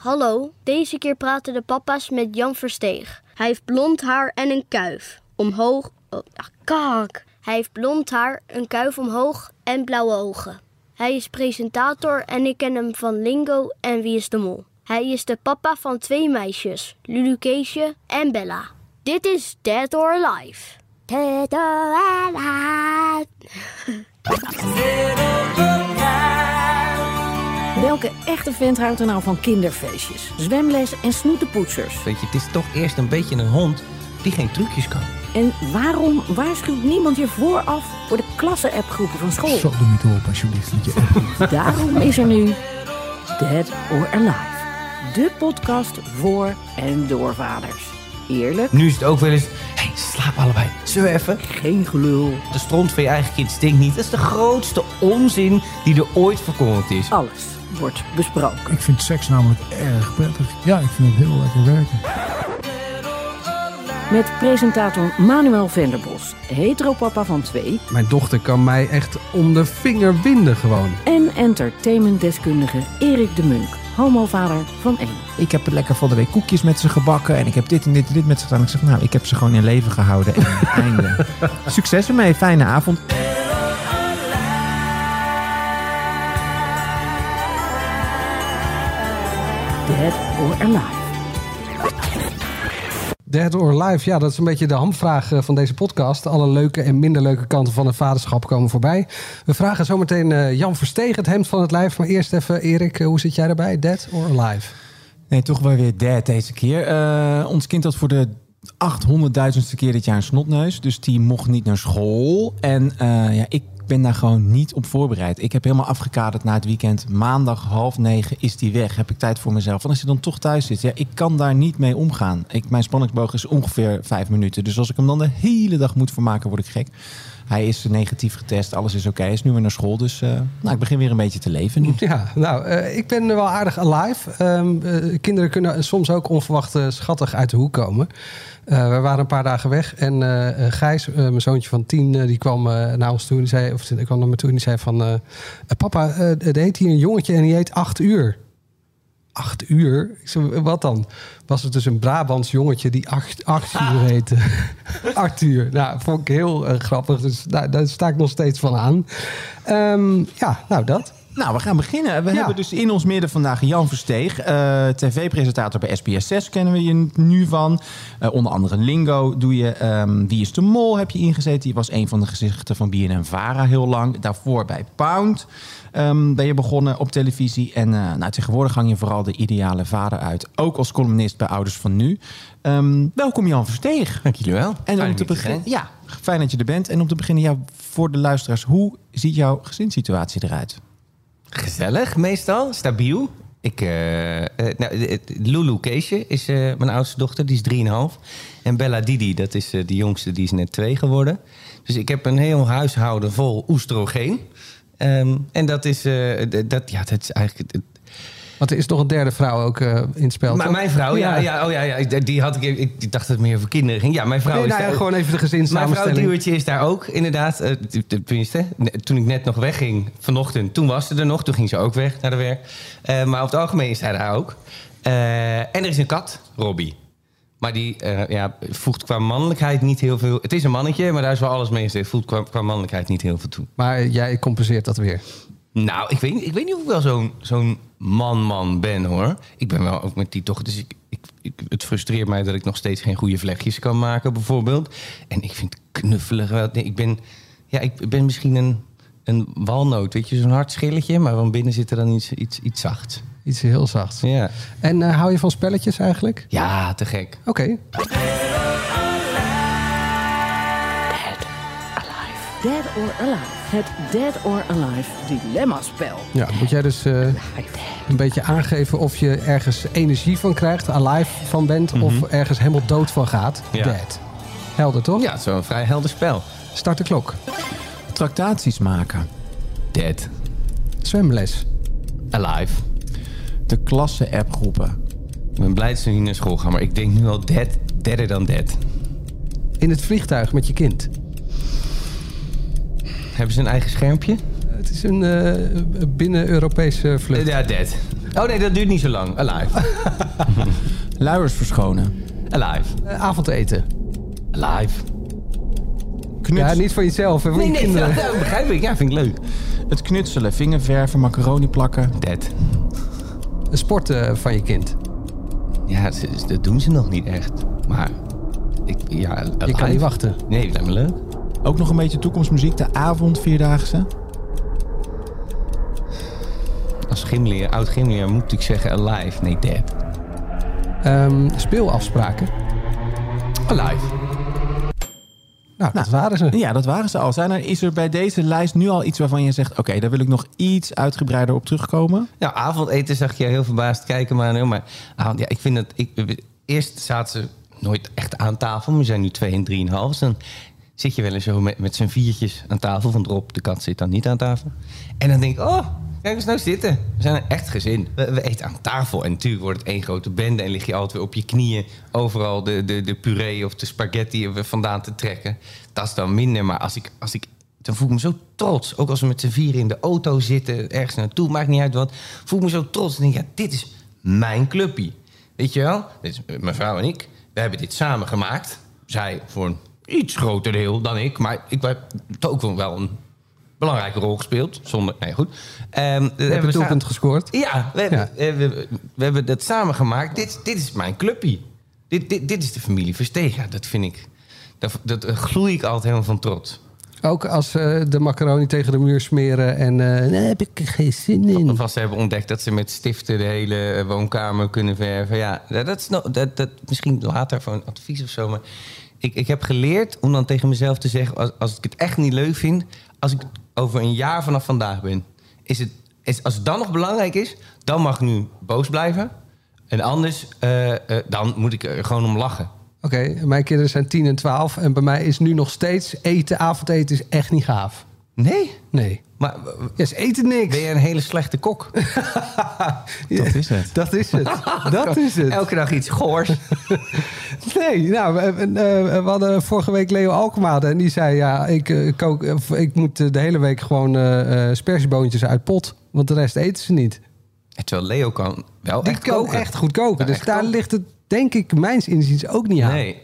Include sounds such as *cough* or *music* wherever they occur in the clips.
Hallo, deze keer praten de papa's met Jan Versteeg. Hij heeft blond haar en een kuif. Omhoog. Oh, kak. Hij heeft blond haar, een kuif omhoog en blauwe ogen. Hij is presentator en ik ken hem van Lingo en Wie is de Mol. Hij is de papa van twee meisjes, Lulu Keesje en Bella. Dit is Dead or Alive. Dead or Alive. *laughs* Welke echte vent houdt er nou van kinderfeestjes, zwemles en snoetenpoetsers? Weet je, het is toch eerst een beetje een hond die geen trucjes kan. En waarom waarschuwt niemand je vooraf voor de klasse-appgroepen van school? Zo, doe niet op *laughs* alsjeblieft. Daarom is er nu Dead or Alive. De podcast voor en door vaders. Eerlijk, Nu is het ook wel eens, hé, hey, slaap allebei. Zullen we even? geen gelul, De stront van je eigen kind stinkt niet. Dat is de grootste onzin die er ooit verkondigd is. alles wordt besproken. Ik vind seks namelijk erg prettig. Ja, ik vind het heel lekker werken. Met presentator Manuel Venderbos, heteropapa van twee... Mijn dochter kan mij echt om de vinger winden gewoon. en entertainmentdeskundige Erik de Munk, homovader van één. Ik heb lekker van de week koekjes met ze gebakken. En ik heb dit en dit en dit met ze gedaan. Ik zeg, nou, ik heb ze gewoon in leven gehouden. En *laughs* einde. Succes ermee. Fijne avond. Dead or Alive. Dead or Alive, ja, dat is een beetje de hamvraag eh, van deze podcast. Alle leuke en minder leuke kanten van een vaderschap komen voorbij. We vragen zometeen eh, Jan Versteeg het hemd van het lijf. Maar eerst even, Erik, eh, hoe zit jij erbij? Dead or Alive? Nee, toch wel weer dad deze keer. Eh, ons kind had voor de 800.000ste keer dit jaar een snotneus. Dus die mocht niet naar school. En eh, ja, ik ben daar gewoon niet op voorbereid. Ik heb helemaal afgekaderd na het weekend. Maandag half negen is die weg. Heb ik tijd voor mezelf. En als hij dan toch thuis zit, ja, ik kan daar niet mee omgaan. Ik, mijn spanningsboog is ongeveer vijf minuten. Dus als ik hem dan de hele dag moet vermaken, word ik gek. Hij is negatief getest, alles is oké. Hij is nu weer naar school, dus eh, nou, ik begin weer een beetje te leven nu. Ja, nou, eh, ik ben wel aardig alive. Ehm, eh, kinderen kunnen soms ook onverwacht schattig uit de hoek komen. We waren een paar dagen weg en Gijs, mijn zoontje van tien, die kwam naar ons toe en die zei, of kwam naar me toe en die zei van, papa, er heet hier een jongetje en die heet acht uur. Acht uur? Ik zei, wat dan? Was het dus een Brabants jongetje die acht, acht uur heette? *laughs* acht uur. Nou, vond ik heel eh, grappig. Dus nou, daar sta ik nog steeds van aan. Ehm, ja, nou dat. Nou, we gaan beginnen. We Ja. hebben dus in ons midden vandaag Jan Versteeg, eh, tv-presentator bij SBS 6 kennen we je nu van. Eh, onder andere Lingo doe je. ehm, Wie is de Mol heb je ingezeten. Die was een van de gezichten van BNN Vara heel lang. Daarvoor bij Pound ehm, ben je begonnen op televisie. En eh, nou, tegenwoordig hang je vooral de ideale vader uit. Ook als columnist bij Ouders van Nu. Ehm, welkom Jan Versteeg. Dank jullie wel. En om te beginnen, ja, fijn dat je er bent. En om te beginnen, ja, voor de luisteraars, hoe ziet jouw gezinssituatie eruit? Gezellig, meestal. Stabiel. Ik, eh, eh, nou, eh, Lulu Keesje is mijn oudste dochter, die is 3,5. En Bella Didi, dat is de jongste, die is net 2 geworden. Dus ik heb een heel huishouden vol oestrogeen. Ehm, en dat is, dat, ja, dat is eigenlijk... het- Want er is nog een derde vrouw ook eh, in het spel. Maar toch? mijn vrouw, ja, ja, oh ja, ja, die had ik, ik, dacht dat het meer voor kinderen ging. Ja, mijn vrouw Nee, is nou ja, gewoon even de Mijn vrouw gezinssamenstelling. Is daar ook, inderdaad. T- Tenminste, toen ik net nog wegging vanochtend, toen was ze er nog. Toen ging ze ook weg naar de werk. Eh, maar over het algemeen is zij daar ook. En er is een kat, Robbie. Maar die ja, voegt qua mannelijkheid niet heel veel... Het is een mannetje, maar daar is wel alles mee gezegd. Voegt qua, qua mannelijkheid niet heel veel toe. Maar jij compenseert dat weer. Nou, ik weet, niet- ik weet niet of ik wel zo'n zo'n man-man ben, hoor. Ik ben wel ook met die toch... Dus ik, ik, ik, het frustreert mij dat ik nog steeds geen goede vlechtjes kan maken, bijvoorbeeld. En ik vind knuffelen wel... Nee, ik ben, ja, ik ben misschien een, een walnoot, weet je, zo'n hard schilletje... maar van binnen zit er dan iets, iets, iets zachts. Iets heel zachts. Ja. En eh, hou je van spelletjes eigenlijk? ja, te gek. Oké. Dead or Alive. Het Dead or Alive dilemma-spel. Ja, moet jij dus eh, een beetje aangeven of je ergens energie van krijgt, alive van bent, of ergens helemaal dood van gaat. Ja. Dead. Helder, toch? Ja, zo'n vrij helder spel. Start de klok. Tractaties maken. Dead. Zwemles. Alive. De klasse-appgroepen. Ik ben blij dat ze niet naar school gaan, maar ik denk nu al dead, deader dan dead. In het vliegtuig met je kind. Hebben ze een eigen schermpje? Het is een eh, binnen-Europese vlucht. Ja, dead. Oh nee, dat duurt niet zo lang. Alive. *laughs* Luiers verschonen. Alive. Eh, avondeten. Alive. Knuts- Ja, niet voor jezelf, hè, voor Nee, je nee, kinderen. dat, *laughs* dat begrijp ik. Ja, vind ik leuk. Het knutselen, vingerverven, macaroni plakken. Dead. Sporten van je kind. Ja, dat doen ze nog niet echt. Maar, ik, ja, Je kan niet wachten. Nee, dat lijkt me leuk. Ook nog een beetje toekomstmuziek. De avond, vierdaagse. Als gymleer, oud gymleer moet ik zeggen alive. Nee, dead. Ehm, speelafspraken. Alive. Nou, dat waren ze. Ja, dat waren ze al. Zijn er, is er bij deze lijst nu al iets waarvan je zegt... oké, daar wil ik nog iets uitgebreider op terugkomen? Nou, avondeten zag je heel verbaasd kijken, maar, maar avond, ja, ik vind dat... Ik, eerst zaten ze nooit echt aan tafel, we zijn nu twee en drieënhalf. Dus dan zit je wel eens zo met, met z'n viertjes aan tafel. Van Rob, de kat, zit dan niet aan tafel. En dan denk ik, oh, kijk eens nou zitten. We zijn een echt gezin. We, eten aan tafel en natuurlijk wordt het één grote bende... en lig je altijd weer op je knieën overal de, de, de puree of de spaghetti vandaan te trekken. Dat is dan minder, maar als ik... Als ik dan voel ik me zo trots. Ook als we met z'n vieren in de auto zitten, ergens naartoe, maakt niet uit wat. Voel ik me zo trots. En denk, ja, dit is mijn clubje. Weet je wel? Dit is mijn vrouw en ik. We hebben dit samen gemaakt. Zij voor een iets groter deel dan ik. Maar ik heb ook wel- wel een belangrijke rol gespeeld. Zonder, nee, goed. Ehm, hebben een we sa- doelpunt gescoord. ja, we hebben, Ja. We, hebben, we hebben dat samen gemaakt. Dit, dit is mijn clubje. Dit, dit, dit is de familie Verstegen. Ja, dat vind ik... Dat, dat daar gloei ik altijd helemaal van trots. Ook als ze de macaroni tegen de muur smeren en... eh daar heb ik geen zin in. Of als ze hebben ontdekt dat ze met stiften de hele eh, woonkamer kunnen verven. Ja, dat is nog, dat, dat, misschien later voor een advies of zo. Maar ik, ik heb geleerd om dan tegen mezelf te zeggen... Als, als ik het echt niet leuk vind... als ik over een jaar vanaf vandaag ben... Is het, is, als het dan nog belangrijk is... dan mag ik nu boos blijven. En anders, eh, eh, dan moet ik er gewoon om lachen. Oké, mijn kinderen zijn 10 en 12 en bij mij is nu nog steeds eten, avondeten is echt niet gaaf. Nee, Nee. maar Ja, ze eten niks. ben je een hele slechte kok? *laughs* Dat is het. Dat is het. Dat is het. Elke dag iets goors. *laughs* Nee, nou, we, we- we hadden vorige week Leo Alkmaar en die zei... ja, ik, eh, kook, of ik moet eh, de hele week gewoon eh eh, spersieboontjes uit pot. Want de rest eten ze niet. Terwijl Leo kan wel Die echt kan koken. echt goed koken. Ja, dus daar koken. ligt het, denk ik, mijns inziens ook niet aan. Nee.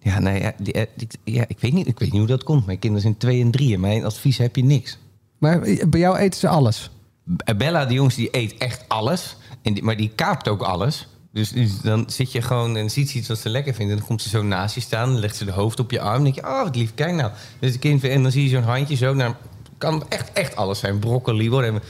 Ja, nee, ja, die- eh, dit- ja, ik, weet niet, ik weet niet hoe dat komt. Mijn kinderen zijn twee en drie. En mijn advies heb je niks. Maar bij jou eten ze alles. B- Bella, die jongens, die eet echt alles. En die, maar die kaapt ook alles. Dus, dus dan zit je gewoon en ziet ze iets wat ze lekker vindt. En dan komt ze zo naast je staan. Dan legt ze de hoofd op je arm. En denk je, oh, wat lief, kijk nou. Dus de kind, en dan zie je zo'n handje zo. Nou, kan echt, echt alles zijn. Broccoli, whatever.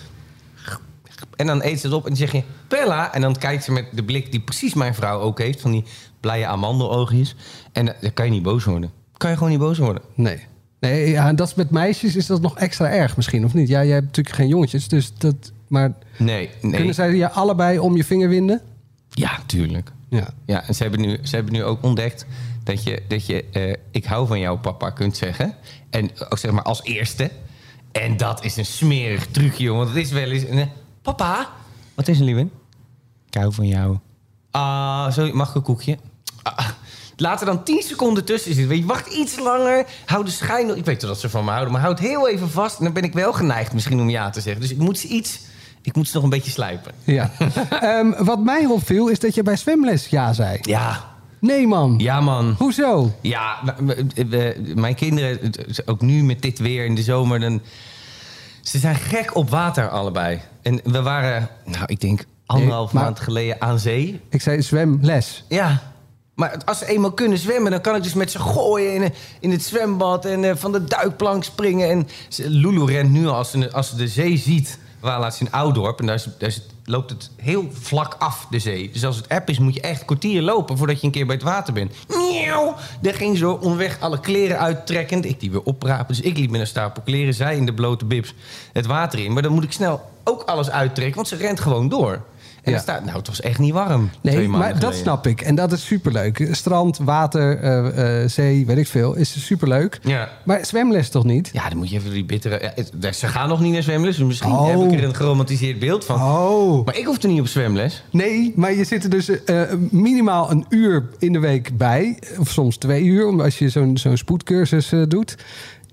En dan eet ze het op en dan zeg je, Bella. En dan kijkt ze met de blik die precies mijn vrouw ook heeft. Van die blije amandeloogjes. En dan dan kan je niet boos worden. Kan je gewoon niet boos worden. Nee. Nee, ja, en dat is met meisjes is dat nog extra erg misschien, of niet? Ja, jij hebt natuurlijk geen jongetjes, dus dat... Maar Nee, nee. kunnen zij je allebei om je vinger winden? Ja, tuurlijk. Ja. Ja, en ze hebben nu, ze hebben nu ook ontdekt dat je, dat je eh, ik hou van jou, papa, kunt zeggen. En ook zeg maar als eerste. En dat is een smerig trucje, jongen. Want het is wel eens... een, eh, papa, wat is er, lieve? Ik hou van jou. Ah, zo, mag ik een koekje? Ah, laat er dan 10 seconden tussen zitten. Weet je, wacht iets langer. Hou de schijn... Ik weet wel dat ze van me houden, maar houd heel even vast. En dan ben ik wel geneigd misschien om ja te zeggen. Dus ik moet ze iets... Ik moet ze nog een beetje slijpen. ja. *laughs* Ehm, wat mij opviel is dat je bij zwemles ja zei. Ja, Nee, man. ja man. Hoezo? Ja, mijn kinderen, ook nu met dit weer in de zomer, dan, ze zijn gek op water allebei. En we waren, nou, ik denk anderhalf Nee, maand geleden aan zee. Ik zei zwemles. Ja, maar als ze eenmaal kunnen zwemmen, dan kan ik dus met ze gooien in, in het zwembad en eh, van de duikplank springen. En Lulu rent nu al, als ze, als ze de zee ziet, waren laatst in Oudorp en daar, is, daar loopt het heel vlak af, de zee. Dus als het app is, moet je echt kwartier lopen voordat je een keer bij het water bent. Nieuw! Daar ging zo onderweg alle kleren uittrekkend. Ik die weer oprapen. Dus ik liep met een stapel kleren, zij in de blote bibs het water in. Maar dan moet ik snel ook alles uittrekken, want ze rent gewoon door. En Ja. staat, nou, het was echt niet warm. Nee, maar dat snap ik. En dat is superleuk. Strand, water, eh, eh, zee, weet ik veel. Is superleuk. Ja. Maar zwemles toch niet? Ja, dan moet je even die bittere... Ja, ze gaan nog niet naar zwemles, dus misschien Oh. heb ik er een geromantiseerd beeld van. Oh. Maar ik hoef er niet op zwemles. Nee, maar je zit er dus eh, minimaal een uur in de week bij. Of soms twee uur, als je zo'n zo'n spoedcursus doet.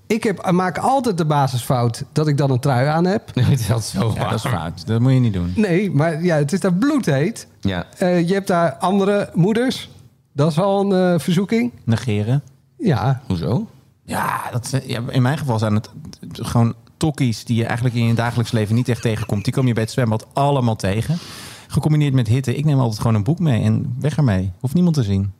Ik heb, maak altijd de basisfout dat ik dan een trui aan heb. *laughs* Nee, het is altijd zo Ja, dat is fout. Dat moet je niet doen. Nee, maar ja, het is daar bloedheet. Ja. Eh, je hebt daar andere moeders. Dat is al een eh, verzoeking. Negeren. Ja, Hoezo? Ja, dat, zijn- ja, in mijn geval zijn het het- gewoon tokkies die je eigenlijk in je dagelijks leven niet echt tegenkomt. Die kom je bij het zwembad allemaal tegen. Gecombineerd met hitte. Ik neem altijd gewoon een boek mee en weg ermee. Hoeft niemand te zien.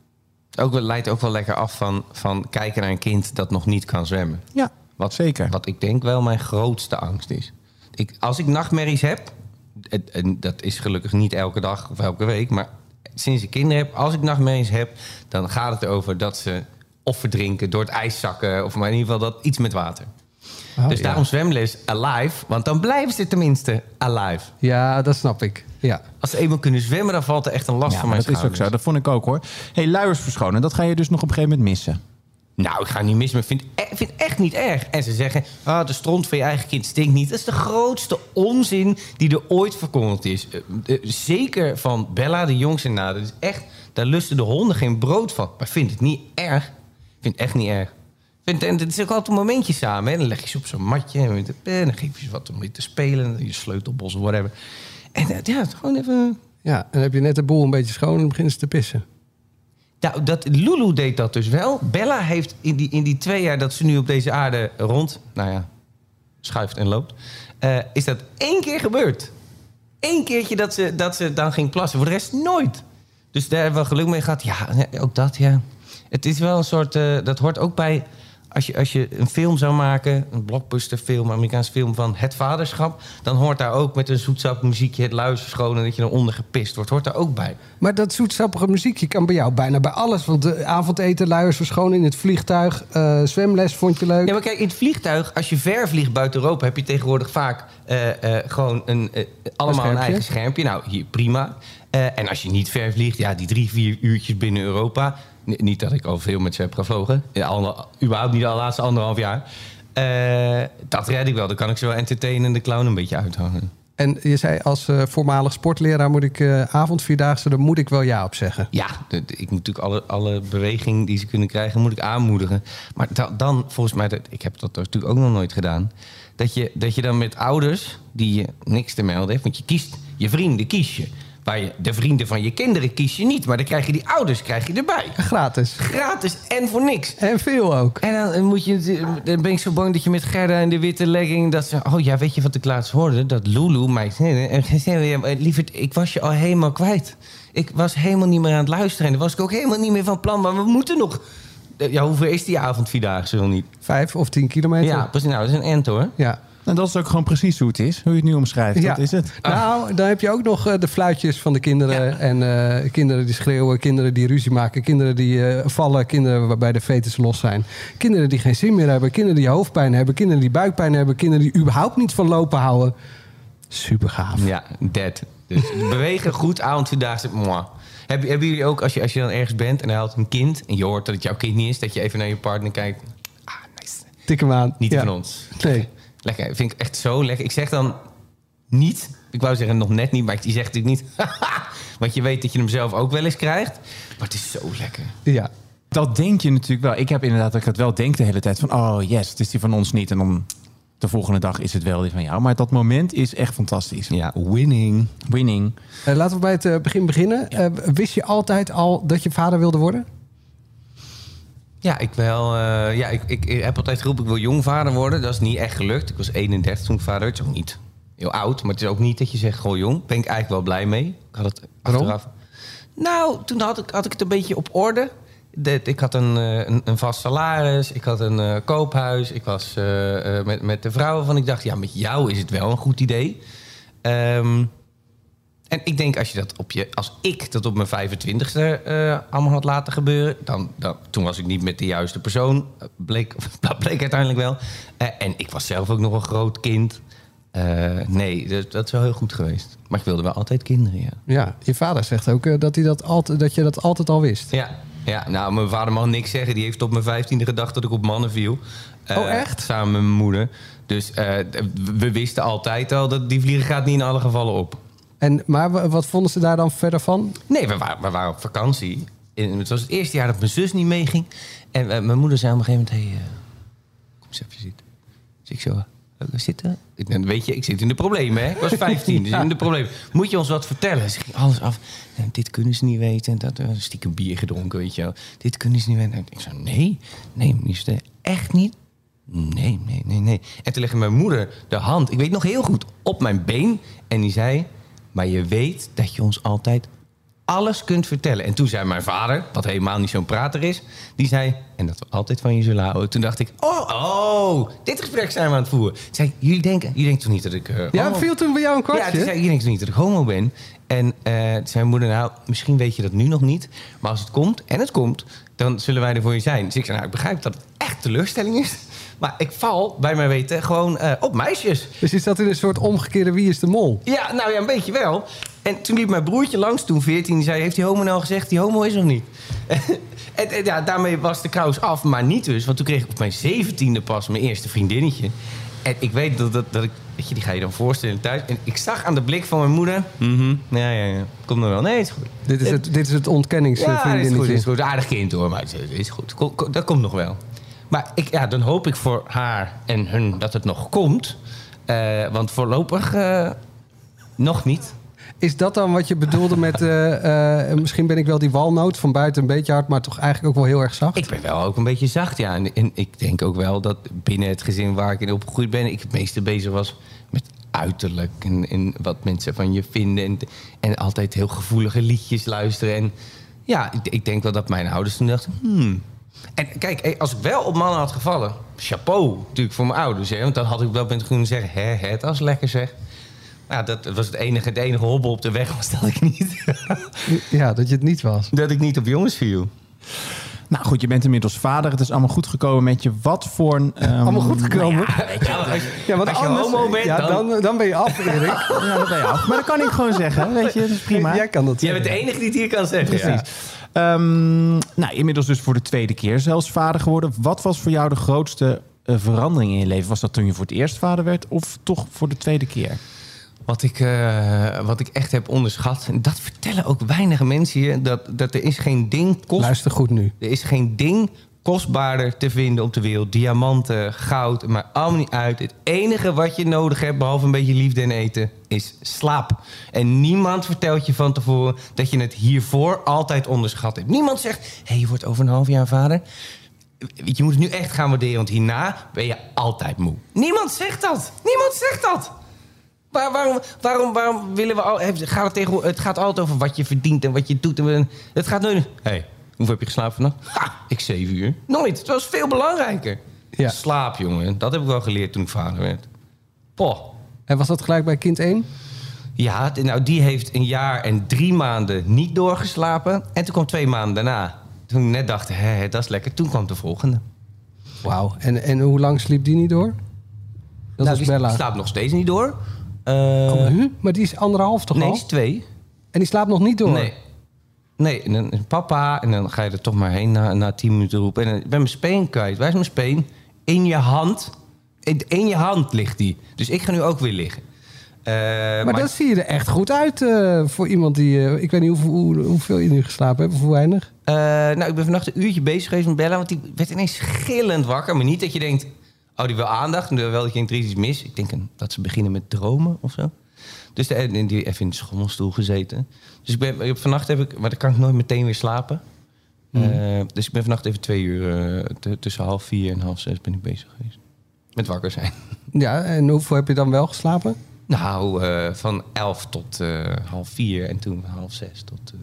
Ook, wel- leidt ook wel lekker af van, van kijken naar een kind dat nog niet kan zwemmen. Ja, Wat, zeker. Wat ik denk wel mijn grootste angst is. Ik, als ik nachtmerries heb, en, en dat is gelukkig niet elke dag of elke week, maar sinds ik kinderen heb, als ik nachtmerries heb, dan gaat het erover dat ze of verdrinken door het ijs zakken, of maar in ieder geval dat iets met water. Oh, dus ja. daarom zwemles alive, want dan blijven ze tenminste alive. ja, dat snap ik. Ja. Als ze eenmaal kunnen zwemmen, dan valt er echt een last Ja, van mijn dat is ook zo. Dat vond ik ook hoor. hey, luiers verschonen. Dat ga je dus nog op een gegeven moment missen. Nou, ik ga niet mis, maar ik vind, e- ik vind het echt niet erg. En ze zeggen, ah, de stront van je eigen kind stinkt niet. Dat is de grootste onzin die er ooit verkondigd is. Eh, zeker van Bella, de jongste na. Dat is echt, daar lusten de honden geen brood van. Maar ik vind het niet erg. Ik vind het echt niet erg. En het is ook altijd een momentje samen. Hè. Dan leg je ze op zo'n matje en met de pen. Dan geef je ze wat om mee te spelen. Je sleutelbos of whatever. En eh, ja, het gewoon even... ja, en dan heb je net de boel een beetje schoon en dan beginnen ze te pissen. Nou, dat, Lulu deed dat dus wel. Bella heeft in die, in die twee jaar dat ze nu op deze aarde rond... Nou ja, schuift en loopt... eh, is dat één keer gebeurd. Eén keertje dat ze, dat ze dan ging plassen. Voor de rest nooit. Dus daar hebben we geluk mee gehad. Ja, ook dat, ja. Het is wel een soort... eh, dat hoort ook bij... Als je, als je een film zou maken, een blockbusterfilm, een Amerikaanse film van het vaderschap, dan hoort daar ook met een zoetsap muziekje het luis verschonen dat je eronder gepist wordt. Hoort daar ook bij. Maar dat zoetsappige muziekje kan bij jou bijna bij alles. Want de avondeten, luiers verschonen in het vliegtuig. eh, zwemles vond je leuk. Ja, maar kijk, in het vliegtuig, als je ver vliegt buiten Europa, heb je tegenwoordig vaak eh, eh, gewoon een, allemaal een, schermpje. eigen schermpje. Nou, hier prima. En als je niet ver vliegt, ja, die drie, vier uurtjes binnen Europa. Niet dat ik al veel met ze heb gevlogen. Ja, al, überhaupt niet de laatste anderhalf jaar. Eh, dat red ik wel. Dan kan ik zo entertainen en de clown een beetje uithangen. En je zei als eh, voormalig sportleraar moet ik eh avondvierdaagse, daar moet ik wel ja op zeggen. Ja, de- de- ik moet natuurlijk alle, alle beweging die ze kunnen krijgen, moet ik aanmoedigen. Maar da- dan, volgens mij, dat, ik heb dat natuurlijk ook nog nooit gedaan. Dat je, dat je dan met ouders die je niks te melden heeft. Want je kiest je vrienden, kies je. Waar je de vrienden van je kinderen kies je niet. Maar dan krijg je die ouders krijg je erbij. Gratis. Gratis en voor niks. En veel ook. En dan, moet je, dan ben ik zo bang dat je met Gerda en de witte legging... dat ze, oh ja, weet je wat ik laatst hoorde? Dat Lulu mij zei... eh, Lieverd, ik was je al helemaal kwijt. Ik was helemaal niet meer aan het luisteren. En daar was ik ook helemaal niet meer van plan. Maar we moeten nog... Ja, hoeveel is die avond vierdaagse wel niet? Vijf of tien kilometer. Ja, precies. Nou, dat is een end hoor. Ja. En dat is ook gewoon precies hoe het is. Hoe je het nu omschrijft. Ja. Dat is het. Nou, dan heb je ook nog eh, de fluitjes van de kinderen. En eh, kinderen die schreeuwen, kinderen die ruzie maken, kinderen die eh, vallen, kinderen waarbij de fetus los zijn. Kinderen die geen zin meer hebben, kinderen die hoofdpijn hebben, kinderen die buikpijn hebben, kinderen die überhaupt niet van lopen houden. Super gaaf. Ja, dead. Dus bewegen *laughs* goed, avond vierdaagse, moi. Hebben, hebben jullie ook, als je, als je dan ergens bent en hij had een kind... en je hoort dat het jouw kind niet is... dat je even naar je partner kijkt... Ah, nice. Tik hem aan. Niet Ja. van ons. Nee. Lekker, vind ik echt zo lekker. Ik zeg dan niet, ik wou zeggen nog net niet, maar die zegt natuurlijk niet. *laughs* Want je weet dat je hem zelf ook wel eens krijgt. Maar het is zo lekker. Ja. Dat denk je natuurlijk wel. Ik heb inderdaad dat ik het wel denk de hele tijd van... oh yes, het is die van ons niet. En dan de volgende dag is het wel die van jou. Maar dat moment is echt fantastisch. Ja, winning. Winning. Eh, laten we bij het eh, begin beginnen. Eh, wist je altijd al dat je vader wilde worden? Ja, ik, wel, eh, ja ik, ik, ik heb altijd geroepen, ik wil jong vader worden. Dat is niet echt gelukt. Ik was 31 toen ik vader werd. Het is ook niet heel oud, maar het is ook niet dat je zegt, gewoon jong. Ben ik eigenlijk wel blij mee. Ik had het Waarom? achteraf. Nou, toen had ik, had ik het een beetje op orde. De- ik had een, eh, een, een vast salaris, ik had een eh, koophuis. Ik was met, met de vrouw van. Ik dacht, ja, met jou is het wel een goed idee. Ehm, en ik denk als je dat op je, als ik dat op mijn 25ste eh, allemaal had laten gebeuren, dan, dan toen was ik niet met de juiste persoon. Bleek, *laughs* dat bleek uiteindelijk wel. Eh, en ik was zelf ook nog een groot kind. Eh, nee, dat, dat is wel heel goed geweest. Maar ik wilde wel altijd kinderen, ja. Ja, je vader zegt ook dat, hij dat, altijd, dat je dat altijd al wist. Ja, ja, nou, mijn vader mag niks zeggen. Die heeft op mijn vijftiende gedacht dat ik op mannen viel. Oh, echt? Samen met mijn moeder. Dus we wisten altijd al dat die vliegen gaat niet in alle gevallen op. En, maar wa- wat vonden ze daar dan verder van? Nee, we waren, we waren op vakantie. Het was het eerste jaar dat mijn zus niet meeging. En eh, mijn moeder zei op een gegeven moment... Hey, eh, kom eens even zitten. Dus ik zo... eh, zitten? Ik, weet je, ik zit in de problemen, hè? Ik was 15, dus in de problemen. Moet je ons wat vertellen? Ze ging alles af. Dit kunnen ze niet weten. En dat, eh, stiekem bier gedronken, weet je wel. Dit kunnen ze niet weten. En ik zei, nee, nee, minister, echt niet? Nee, nee, nee, nee. En toen legde mijn moeder de hand, ik weet nog heel goed, op mijn been. En die zei, maar je weet dat je ons altijd alles kunt vertellen. En toen zei mijn vader, wat helemaal niet zo'n prater is, die zei, en dat we altijd van je zullen houden. Toen dacht ik, oh, oh, dit gesprek zijn we aan het voeren. Toen zei jullie denken, jullie denken toch niet dat ik... eh, Ja, viel toen bij jou een ja, toen zei je denkt toch niet dat ik homo ben? En eh, toen zei mijn moeder, nou, misschien weet je dat nu nog niet. Maar als het komt, en het komt, dan zullen wij er voor je zijn. Dus ik zei, nou, ik begrijp dat het echt teleurstelling is. Maar ik val, bij mijn weten, gewoon eh, op meisjes. Dus is dat in een soort omgekeerde wie is de mol? Ja, nou ja, een beetje wel. En toen liep mijn broertje langs, toen 14, die zei... heeft die homo nou gezegd, die homo is nog niet? *laughs* en, en ja, daarmee was de kous af, maar niet dus. Want toen kreeg ik op mijn zeventiende pas mijn eerste vriendinnetje. En ik weet dat, dat, dat ik... Weet je, die ga je dan voorstellen thuis. En ik zag aan de blik van mijn moeder... mhm, ja, ja, ja, komt nog wel. Nee, het is goed. Dit is het, dit is het Ja, dit is ontkenningsvriendinnetje. goed, dit is goed. Aardig kind hoor, maar het is- het goed. Dat komt nog wel. Maar ik, ja, dan hoop ik voor haar en hun dat het nog komt. Eh, want voorlopig eh, nog niet. Is dat dan wat je bedoelde met... eh, misschien ben ik wel die walnoot van buiten een beetje hard... maar toch eigenlijk ook wel heel erg zacht? Ik ben wel ook een beetje zacht, ja. En, en ik denk ook wel dat binnen het gezin waar ik in opgegroeid ben... ik het meeste bezig was met uiterlijk en, en wat mensen van je vinden. En, en altijd heel gevoelige liedjes luisteren. En ja, ik, ik denk wel dat mijn ouders toen dachten... Hmm. En kijk, als ik wel op mannen had gevallen... chapeau natuurlijk voor mijn ouders. Hè, want dan had ik wel bent kunnen zeggen... hè, hè, dat is lekker zeg. Nou, dat was het enige, het enige hobbel op de weg was dat ik niet, *laughs* Ja, dat je het niet was. dat ik niet op jongens viel. Nou goed, je bent inmiddels vader. Het is allemaal goed gekomen met je. Wat voor een... *laughs* ehm, Allemaal goed gekomen. Ja, als, Ja, want als je anders, homo bent, ja, dan... dan, dan ben je af, *laughs* Erik. Ja, dat ben je af. Maar dat kan ik gewoon zeggen. Weet je, dat is prima. Jij kan dat Jij bent de enige die het hier kan zeggen. Precies. Ehm, nou, inmiddels dus voor de tweede keer zelfs vader geworden. Wat was voor jou de grootste eh, verandering in je leven? Was dat toen je voor het eerst vader werd of toch voor de tweede keer? Wat ik, eh, wat ik echt heb onderschat, en dat vertellen ook weinige mensen hier, dat, dat er is geen ding kost, Luister goed nu. er is geen ding kostbaarder te vinden op de wereld. Diamanten, goud, maar allemaal niet uit. Het enige wat je nodig hebt, behalve een beetje liefde en eten, is slaap. En niemand vertelt je van tevoren dat je het hiervoor altijd onderschat hebt. Niemand zegt, hé, hey, je wordt over een half jaar vader. Je moet het nu echt gaan waarderen, want hierna ben je altijd moe. Niemand zegt dat. Niemand zegt dat. Waar, waarom, waarom, waarom willen we al... Gaat het, tegen, het gaat altijd over wat je verdient en wat je doet. En, het gaat nooit... Hey, hoeveel heb je geslapen vannacht? Ha, ik zeven uur. Nooit. Het was veel belangrijker. Ja. Slaap, jongen. Dat heb ik wel geleerd toen ik vader werd. Poh. En was dat gelijk bij kind 1? Ja, nou, die heeft een jaar en drie maanden niet doorgeslapen. En toen kwam twee maanden daarna. Toen ik net dacht, hé, dat is lekker. Toen kwam de volgende. Wauw. En, en hoe lang sliep die niet door? Dat nou, was die Bella. slaapt nog steeds niet door. Eh, Oh, huh? Maar die is anderhalf toch nee, al? die is twee. En die slaapt nog niet door? Nee. Nee, en dan papa, en dan ga je er toch maar heen na, na tien minuten roepen. En dan, ik ben mijn speen kwijt. Waar is mijn speen? In je hand. In, in je hand ligt die. Dus ik ga nu ook weer liggen. Eh, Maar, dat zie je er echt goed uit eh, voor iemand die... eh, ik weet niet hoeveel, hoe, hoeveel je nu geslapen hebt of hoe weinig. nou, ik ben vannacht een uurtje bezig geweest met Bella. Want die werd ineens gillend wakker. Maar niet dat je denkt, oh, die wil aandacht. En wel dat je denkt, er is iets mis. Ik denk dat ze beginnen met dromen of zo. Dus de, en die even in de schommelstoel gezeten. Dus ik ben, vannacht heb ik... Maar dan kan ik nooit meteen weer slapen. Eh, dus ik ben vannacht even twee uur... eh, tussen half vier en half zes ben ik bezig geweest. Met wakker zijn. *laughs* Ja, en hoeveel heb je dan wel geslapen? Nou, eh, van elf tot half vier. En toen van half zes tot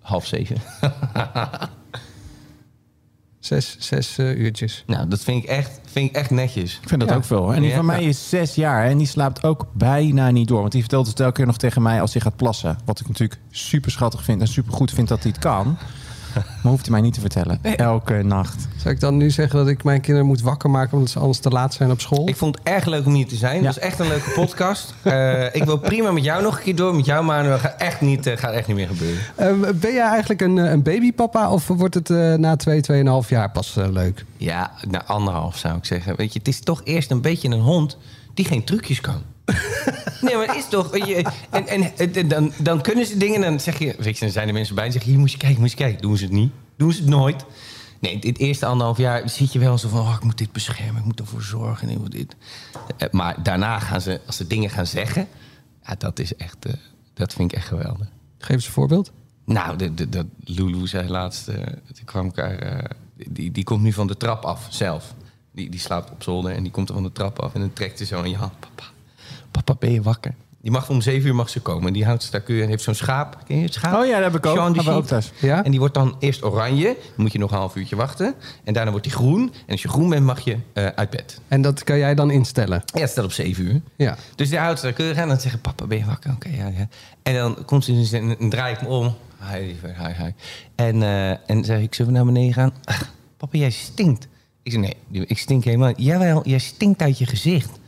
half zeven. *laughs* Zes, zes eh, uurtjes. nou, dat vind ik echt, vind ik echt netjes. Ik vind dat Ja. ook veel. En die Ja. van mij is zes jaar en die slaapt ook bijna niet door. Want die vertelt het elke keer nog tegen mij als hij gaat plassen. Wat ik natuurlijk super schattig vind en super goed vind dat hij het kan. *laughs* Maar hoeft u mij niet te vertellen. Elke nacht. Zou ik dan nu zeggen dat ik mijn kinderen moet wakker maken omdat ze anders te laat zijn op school? Ik vond het erg leuk om hier te zijn. Het was echt een leuke podcast. *laughs* Eh, ik wil prima met jou nog een keer door. Met jou, maar dat gaat echt niet, eh, gaat echt niet meer gebeuren. Eh, ben jij eigenlijk een, eh, een babypapa of wordt het eh, na twee, tweeënhalf jaar pas leuk? Ja, na anderhalf zou ik zeggen. Weet je, het is toch eerst een beetje een hond die geen trucjes kan. Nee, maar het is toch... Je, en, en, en dan, dan kunnen ze dingen en dan zeg je... Weet je, dan zijn er mensen bij en zeggen... Hier, moet je kijken, moet je kijken. Doen ze het niet. Doen ze het nooit. Nee, dit eerste anderhalf jaar zit je wel zo van... Oh, ik moet dit beschermen, ik moet ervoor zorgen. En ik moet dit. Eh, Maar daarna gaan ze, als ze dingen gaan zeggen... Ja, dat is echt... eh, dat vind ik echt geweldig. Geef eens een voorbeeld. Nou, dat Lulu zei laatst, eh, toen kwam eh, die, die komt nu van de trap af zelf. Die, die slaapt op zolder en die komt er van de trap af en dan trekt ze zo aan je hand. Papa, papa, ben je wakker? Die mag om zeven uur mag ze komen. Die houdt keurig en heeft zo'n schaap. Ken je het schaap? Oh ja, dat heb ik ook. We ook thuis. Ja? En die wordt dan eerst oranje. Dan moet je nog een half uurtje wachten. En daarna wordt die groen. En als je groen bent, mag je eh, uit bed. En dat kan jij dan instellen. Ja, staat op zeven uur. Ja. Dus die houdt ze daar keurig aan en dan zeggen papa, ben je wakker? Oké, ja, ja. En dan komt ze dus en dan draai ik me om. Hi, hi, hi. En, eh, en zeg ik, zullen we naar beneden gaan? Ach, papa, jij stinkt. Ik zeg, nee, ik stink helemaal. Jawel, jij stinkt uit je gezicht.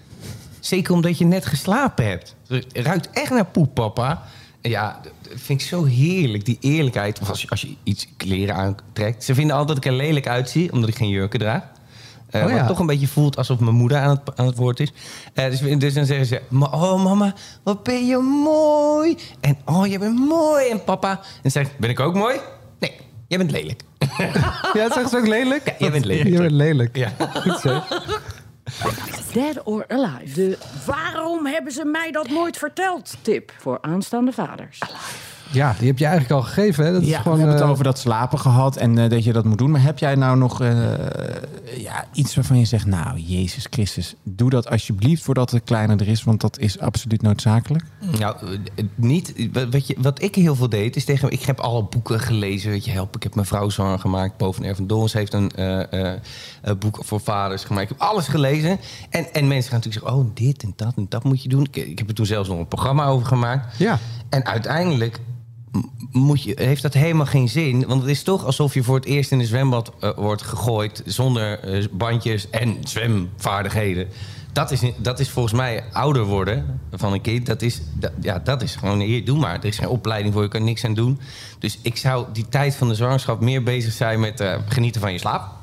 Zeker omdat je net geslapen hebt. Het ruikt echt naar poep, papa. En ja, dat vind ik zo heerlijk, die eerlijkheid. Of als je, als je iets kleren aantrekt. Ze vinden altijd dat ik er lelijk uitzie, omdat ik geen jurken draag. Oh ja. Wat toch een beetje voelt alsof mijn moeder aan het, aan het woord is. Eh, dus, dus dan zeggen ze... "Ma- Oh mama, wat ben je mooi. En oh, je bent mooi. En papa... En dan zeg ik, ben ik ook mooi? Nee, jij bent lelijk. Ja, dat ze ook lelijk? Ja, jij bent lelijk. Je bent lelijk. Ja. Goed zo. *laughs* Dead or Alive. De waarom hebben ze mij dat nooit verteld? Tip voor aanstaande vaders. Ja, die heb je eigenlijk al gegeven. Hè? Dat is gewoon, we hebben het eh, over dat slapen gehad en eh, dat je dat moet doen. Maar heb jij nou nog eh, ja, iets waarvan je zegt... nou, Jezus Christus, doe dat alsjeblieft voordat het kleiner er is... want dat is absoluut noodzakelijk. Nou, eh, niet. Wat, je, wat ik heel veel deed, is tegen. Ik heb alle boeken gelezen. Weet je, help. Ik heb mijn vrouw zwanger gemaakt. Boven Ervan heeft een eh, eh, eh, boek voor vaders gemaakt. Ik heb alles gelezen. En, en mensen gaan natuurlijk zeggen: Oh, dit en dat en dat moet je doen. Ik, ik heb er toen zelfs nog een programma over gemaakt. Ja. En uiteindelijk moet heeft dat helemaal geen zin. Want het is toch alsof je voor het eerst in een zwembad eh, wordt gegooid... zonder eh, bandjes en zwemvaardigheden. Dat is, dat is volgens mij ouder worden van een kind. Dat is, ja, dat is gewoon, hier, doe maar. Er is geen opleiding voor, je kan niks aan doen. Dus ik zou die tijd van de zwangerschap meer bezig zijn met eh, genieten van je slaap.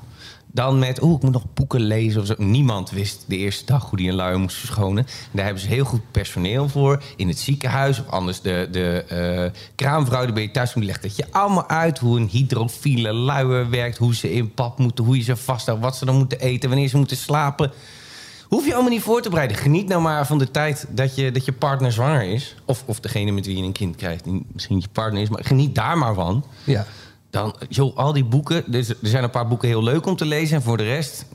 Dan met, oeh, ik moet nog boeken lezen of zo. Niemand wist de eerste dag hoe die een luier moest verschonen. En daar hebben ze heel goed personeel voor. In het ziekenhuis of anders de, de eh, kraamvrouw bij je thuis. Die legt dat je allemaal uit hoe een hydrofiele luier werkt. Hoe ze in pap moeten, hoe je ze vasthoudt. Wat ze dan moeten eten, wanneer ze moeten slapen. Hoef je allemaal niet voor te bereiden. Geniet nou maar van de tijd dat je, dat je partner zwanger is. Of, of degene met wie je een kind krijgt, die misschien je partner is. Maar geniet daar maar van. Ja. Dan, joh, al die boeken. Dus er zijn een paar boeken heel leuk om te lezen. En voor de rest,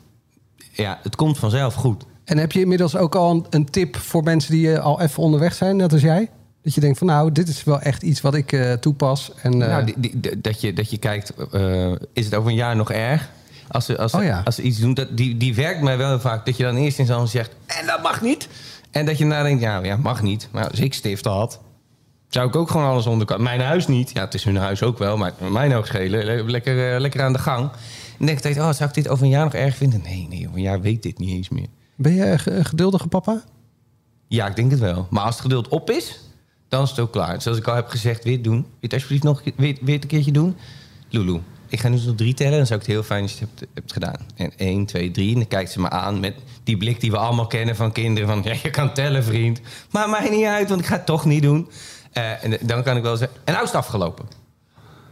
ja, het komt vanzelf goed. En heb je inmiddels ook al een, een tip voor mensen die eh, al even onderweg zijn, net als jij? Dat je denkt van nou, dit is wel echt iets wat ik eh, toepas. En, eh, Nou, die, dat, je, dat je kijkt, is het over een jaar nog erg? Als ze, als, ze- Oh ja. als ze iets doen, dat, die, die werkt mij wel vaak. Dat je dan eerst in zo'n zegt, en dat mag niet. En dat je nadenkt, ja, ja, mag niet. Maar als ik stift had, zou ik ook gewoon alles onder Mijn huis niet. Ja, het is hun huis ook wel, maar mijn ook schelen. Le- Lekker, eh, lekker aan de gang. En denk ik, oh, zou ik dit over een jaar nog erg vinden? Nee, nee, over een jaar weet dit niet eens meer. Ben je een een geduldige papa? Ja, ik denk het wel. Maar als het geduld op is, dan is het ook klaar. Zoals ik al heb gezegd, weer doen. Wil het alsjeblieft nog weer, weer een keertje doen? Lulu, ik ga nu tot drie tellen. Dan zou ik het heel fijn als je het hebt, hebt gedaan. En één, twee, drie. En dan kijkt ze me aan met die blik die we allemaal kennen van kinderen. Van, ja, je kan tellen, vriend. Maar mij niet uit, want ik ga het toch niet doen. Eh, en dan kan ik wel zeggen, en nou is het afgelopen.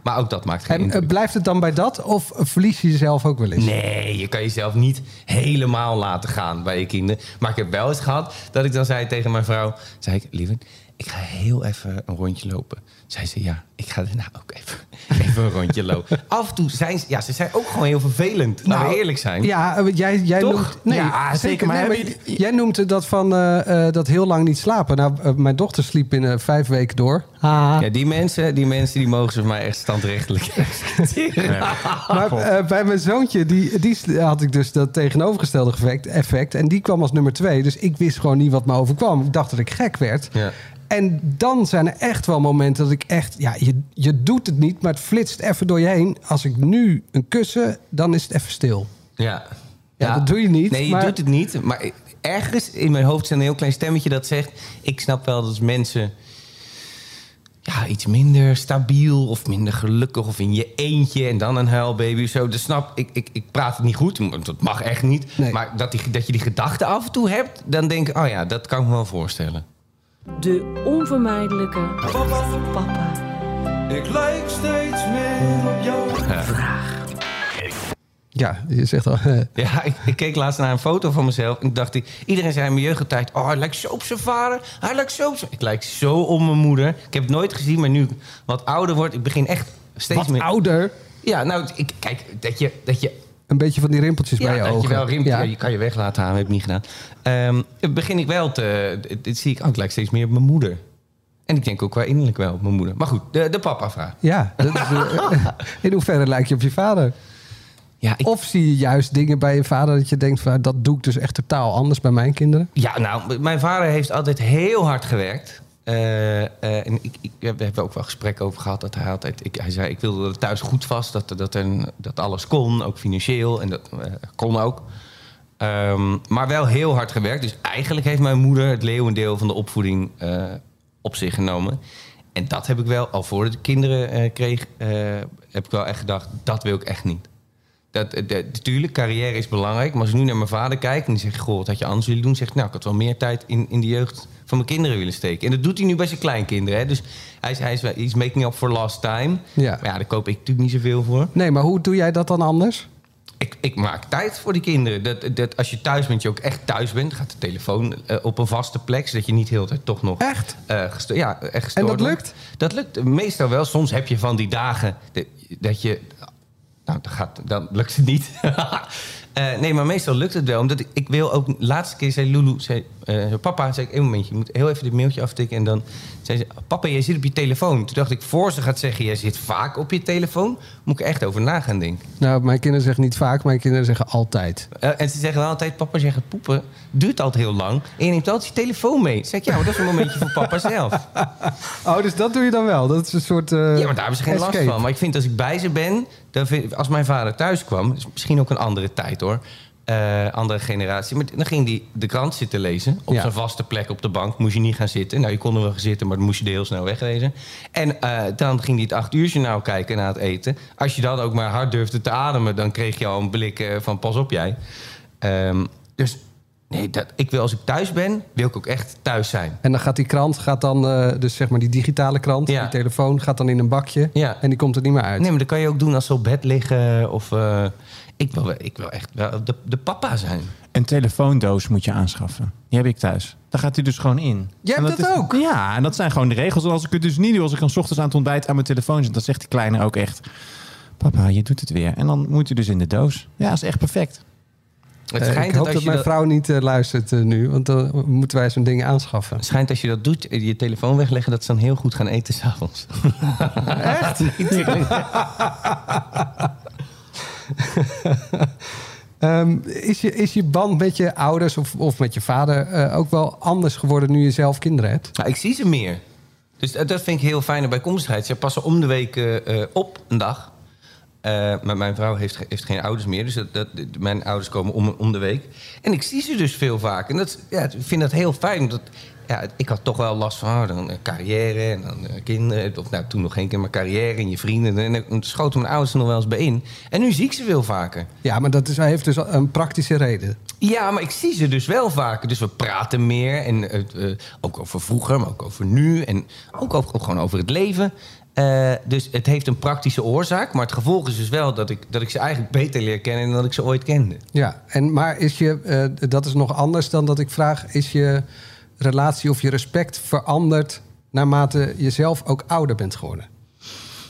Maar ook dat maakt geen En eh, blijft het dan bij dat? Of verlies je jezelf ook wel eens? Nee, je kan jezelf niet helemaal laten gaan bij je kinderen. Maar ik heb wel eens gehad dat ik dan zei tegen mijn vrouw... zei ik, lieve, ik ga heel even een rondje lopen. Zei ze, ja, ik ga daarna ook even, *laughs* even een rondje lopen. Af en toe zijn ze, ja, ze zijn ook gewoon heel vervelend. Laten we eerlijk zijn. Ja, eh, jij, jij Toch? noemt... Nee, Ja, zeker, maar nee, jij noemt dat van eh, eh, dat heel lang niet slapen. Nou, mijn dochter sliep binnen vijf weken door. Ah. Ja, die mensen, die mensen die mogen ze voor mij echt standrechtelijk. *laughs* *laughs* Maar bij mijn zoontje, die, die had ik dus dat tegenovergestelde effect, effect. En die kwam als nummer twee. Dus ik wist gewoon niet wat me overkwam. Ik dacht dat ik gek werd. Ja. En dan zijn er echt wel momenten dat ik echt... Ja, je je, doet het niet, maar het flitst even door je heen. Als ik nu een kussen, dan is het even stil. Ja. Ja, dat doe je niet, Nee, je maar- doet het niet. Maar ergens in mijn hoofd is een heel klein stemmetje dat zegt... ik snap wel dat mensen ja, iets minder stabiel of minder gelukkig... of in je eentje en dan een huilbaby of zo. Dat snap ik. Ik, ik praat het niet goed, want dat mag echt niet. Nee. Maar dat, die, dat je die gedachte af en toe hebt... dan denk ik, oh ja, dat kan ik me wel voorstellen. De onvermijdelijke papa. Ik lijk steeds meer op jou. Ja, je zegt al. eh, Ja, ik, ik keek laatst naar een foto van mezelf. En ik dacht, iedereen zei in mijn jeugdtijd... Oh, hij lijkt zo op zijn vader. Hij lijkt zo op zijn... Ik lijk zo op mijn moeder. Ik heb het nooit gezien, maar nu ik wat ouder word... ik begin echt steeds wat meer... ouder. Ja, nou, ik, kijk, dat je... Dat je Een beetje van die rimpeltjes ja, bij je dat ogen. je wel rimt, Ja. je kan je weg laten halen, heb ik niet gedaan. Ehm, begin ik wel te... Dit zie ik, oh, ik lijk steeds meer op mijn moeder. En ik denk ook wel innerlijk wel op mijn moeder. Maar goed, de, de papa-vraag. Ja, dat is, *laughs* in hoeverre lijk je op je vader? Ja, ik, Of zie je juist dingen bij je vader dat je denkt van dat doe ik dus echt totaal anders bij mijn kinderen? Ja, nou, mijn vader heeft altijd heel hard gewerkt. Eh, eh, en ik, ik, we hebben ook wel gesprekken over gehad dat hij altijd... Ik, hij zei, ik wilde dat het thuis goed was, dat, dat, er, dat alles kon, ook financieel. En dat eh, kon ook. Ehm, maar wel heel hard gewerkt. Dus eigenlijk heeft mijn moeder het leeuwendeel van de opvoeding op zich genomen. En dat heb ik wel, al voordat ik kinderen kreeg... heb ik wel echt gedacht, dat wil ik echt niet. Dat, eh, natuurlijk, carrière is belangrijk. Maar als ik nu naar mijn vader kijk en die zegt... Goh, wat had je anders willen doen? Zegt, nou, ik had wel meer tijd in, in de jeugd van mijn kinderen willen steken. En dat doet hij nu bij zijn kleinkinderen. Hè? Dus hij is, hij is, he's making up for lost time. Ja. Maar ja, daar koop ik natuurlijk niet zoveel voor. Nee, maar hoe doe jij dat dan anders? Ik, ik maak tijd voor die kinderen. Dat, dat, als je thuis bent, je ook echt thuis bent... gaat de telefoon eh, op een vaste plek... zodat je niet heel de tijd toch nog... Echt? eh, gesto- ja, echt En dat lukt? Dat lukt meestal wel. Soms heb je van die dagen dat, dat je... Nou, gaat, dan lukt het niet. *laughs* Eh, nee, maar meestal lukt het wel. Omdat ik, ik wil ook... Laatste keer zei Lulu... Zei, eh, papa, zei ik, een momentje. Je moet heel even dit mailtje aftikken. En dan zei ze... Papa, jij zit op je telefoon. Toen dacht ik, voor ze gaat zeggen... Jij zit vaak op je telefoon. Moet ik echt over na gaan denken. Nou, mijn kinderen zeggen niet vaak, mijn kinderen zeggen altijd. Eh, en ze zeggen wel altijd, papa zegt het poepen duurt altijd heel lang. En je neemt altijd je telefoon mee. Zeg ik, ja, maar dat is een momentje voor papa zelf. *laughs* Oh, dus dat doe je dan wel? Dat is een soort. eh, Ja, maar daar hebben ze geen last van. Maar ik vind als ik bij ze ben, dan vind, als mijn vader thuis kwam, is misschien ook een andere tijd hoor. Eh, andere generatie. Maar dan ging hij de krant zitten lezen. Op Ja. zijn vaste plek op de bank. Moest je niet gaan zitten. Nou, je kon er wel gaan zitten, maar dan moest je er heel snel weglezen. En eh, dan ging hij het acht uur journaal kijken na het eten. Als je dan ook maar hard durfde te ademen, dan kreeg je al een blik eh, van pas op jij. Ehm, dus nee, dat, ik wil als ik thuis ben, wil ik ook echt thuis zijn. En dan gaat die krant, gaat dan, dus zeg maar die digitale krant, Ja. die telefoon, gaat dan in een bakje. Ja. En die komt er niet meer uit. Nee, maar dat kan je ook doen als ze op bed liggen. Of ik, wil, ik wil echt wel de, de papa zijn. Een telefoondoos moet je aanschaffen. Die heb ik thuis. Daar gaat hij dus gewoon in. Jij hebt dat is- ook? Ja, en dat zijn gewoon de regels. En als ik het dus niet doe, als ik dan 's ochtends aan het ontbijt aan mijn telefoon zit, dan zegt die kleine ook echt: Papa, je doet het weer. En dan moet hij dus in de doos. Ja, dat is echt perfect. Het Eh, schijnt ik dat hoop als dat je mijn dat, vrouw niet eh, luistert eh, nu, want dan moeten wij zo'n ding aanschaffen. het schijnt als je dat doet, je telefoon wegleggen, dat ze dan heel goed gaan eten s'avonds. *laughs* Echt? *laughs* *laughs* Ehm, is, je, is je band met je ouders of, of met je vader eh, ook wel anders geworden nu je zelf kinderen hebt? nou, ik zie ze meer. Dus dat vind ik heel fijne bijkomstigheid. Ze passen om de week eh, eh, op een dag. Maar mijn vrouw heeft, heeft geen ouders meer. Dus dat, dat, mijn ouders komen om, de week. En ik zie ze dus veel vaker. En dat, ja, ik vind dat heel fijn. Ja, ik had toch wel last van oh, dan, eh, carrière en dan eh, kinderen. Of nou, toen nog geen kind, maar carrière en je vrienden. En dan schoten mijn ouders er nog wel eens bij in. En nu zie ik ze veel vaker. Ja, maar dat is, heeft dus een praktische reden. Ja, maar ik zie ze dus wel vaker. Dus we praten meer. En eh, eh, ook over vroeger, maar ook over nu. En ook, over, ook gewoon over het leven. Eh, dus het heeft een praktische oorzaak. Maar het gevolg is dus wel dat ik, dat ik ze eigenlijk beter leer kennen... dan dat ik ze ooit kende. Ja, en, maar is je, eh, dat is nog anders dan dat ik vraag, is je relatie of je respect veranderd naarmate je zelf ook ouder bent geworden?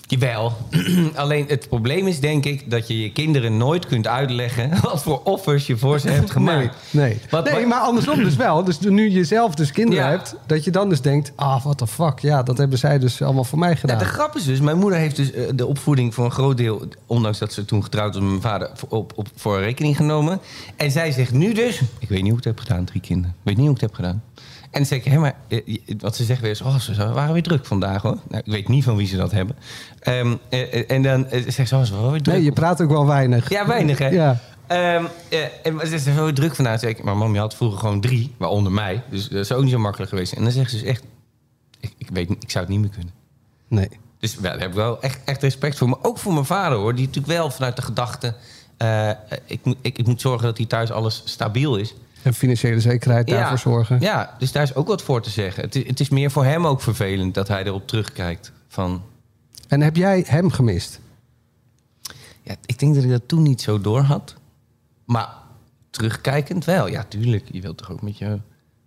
Jawel. *clears throat* Alleen het probleem is denk ik dat je je kinderen nooit kunt uitleggen... *laughs* wat voor offers je voor ze *laughs* hebt gemaakt. Nee, nee. Wat- nee wat- maar andersom dus wel. Dus nu je zelf dus kinderen Ja. hebt, dat je dan dus denkt, ah, what the fuck. Ja, dat hebben zij dus allemaal voor mij Ja, gedaan. de grap is dus, mijn moeder heeft dus eh, de opvoeding voor een groot deel, ondanks dat ze toen getrouwd was met mijn vader, op, op, voor rekening genomen. En zij zegt nu dus, ik weet niet hoe ik het heb gedaan, drie kinderen. Ik weet niet hoe ik het heb gedaan. En dan zeg ik, hé, maar eh, wat ze zeggen weer is, oh, ze waren weer druk vandaag hoor. Nou, ik weet niet van wie ze dat hebben. Ehm, eh, eh, en dan zegt ze, oh, ze waren weer druk. Nee, je praat ook wel weinig. Ja, weinig hè? Ja. Ehm, eh, en ze is zo druk vandaag. Zeg ik, maar mam, je had vroeger gewoon drie, waaronder mij. Dus dat is ook niet zo makkelijk geweest. En dan zegt ze dus echt, ik, ik weet ik zou het niet meer kunnen. Nee. Dus ja, daar heb ik wel echt, echt respect voor. Maar ook voor mijn vader hoor. Die natuurlijk wel vanuit de gedachte... ik, moet, ik, ik moet zorgen dat hier thuis alles stabiel is. En financiële zekerheid daarvoor zorgen. Ja, dus daar is ook wat voor te zeggen. Het is, het is meer voor hem ook vervelend dat hij erop terugkijkt. Van, En heb jij hem gemist? ja, ik denk dat ik dat toen niet zo door had. Maar terugkijkend wel. Ja, tuurlijk. Je wilt toch ook met je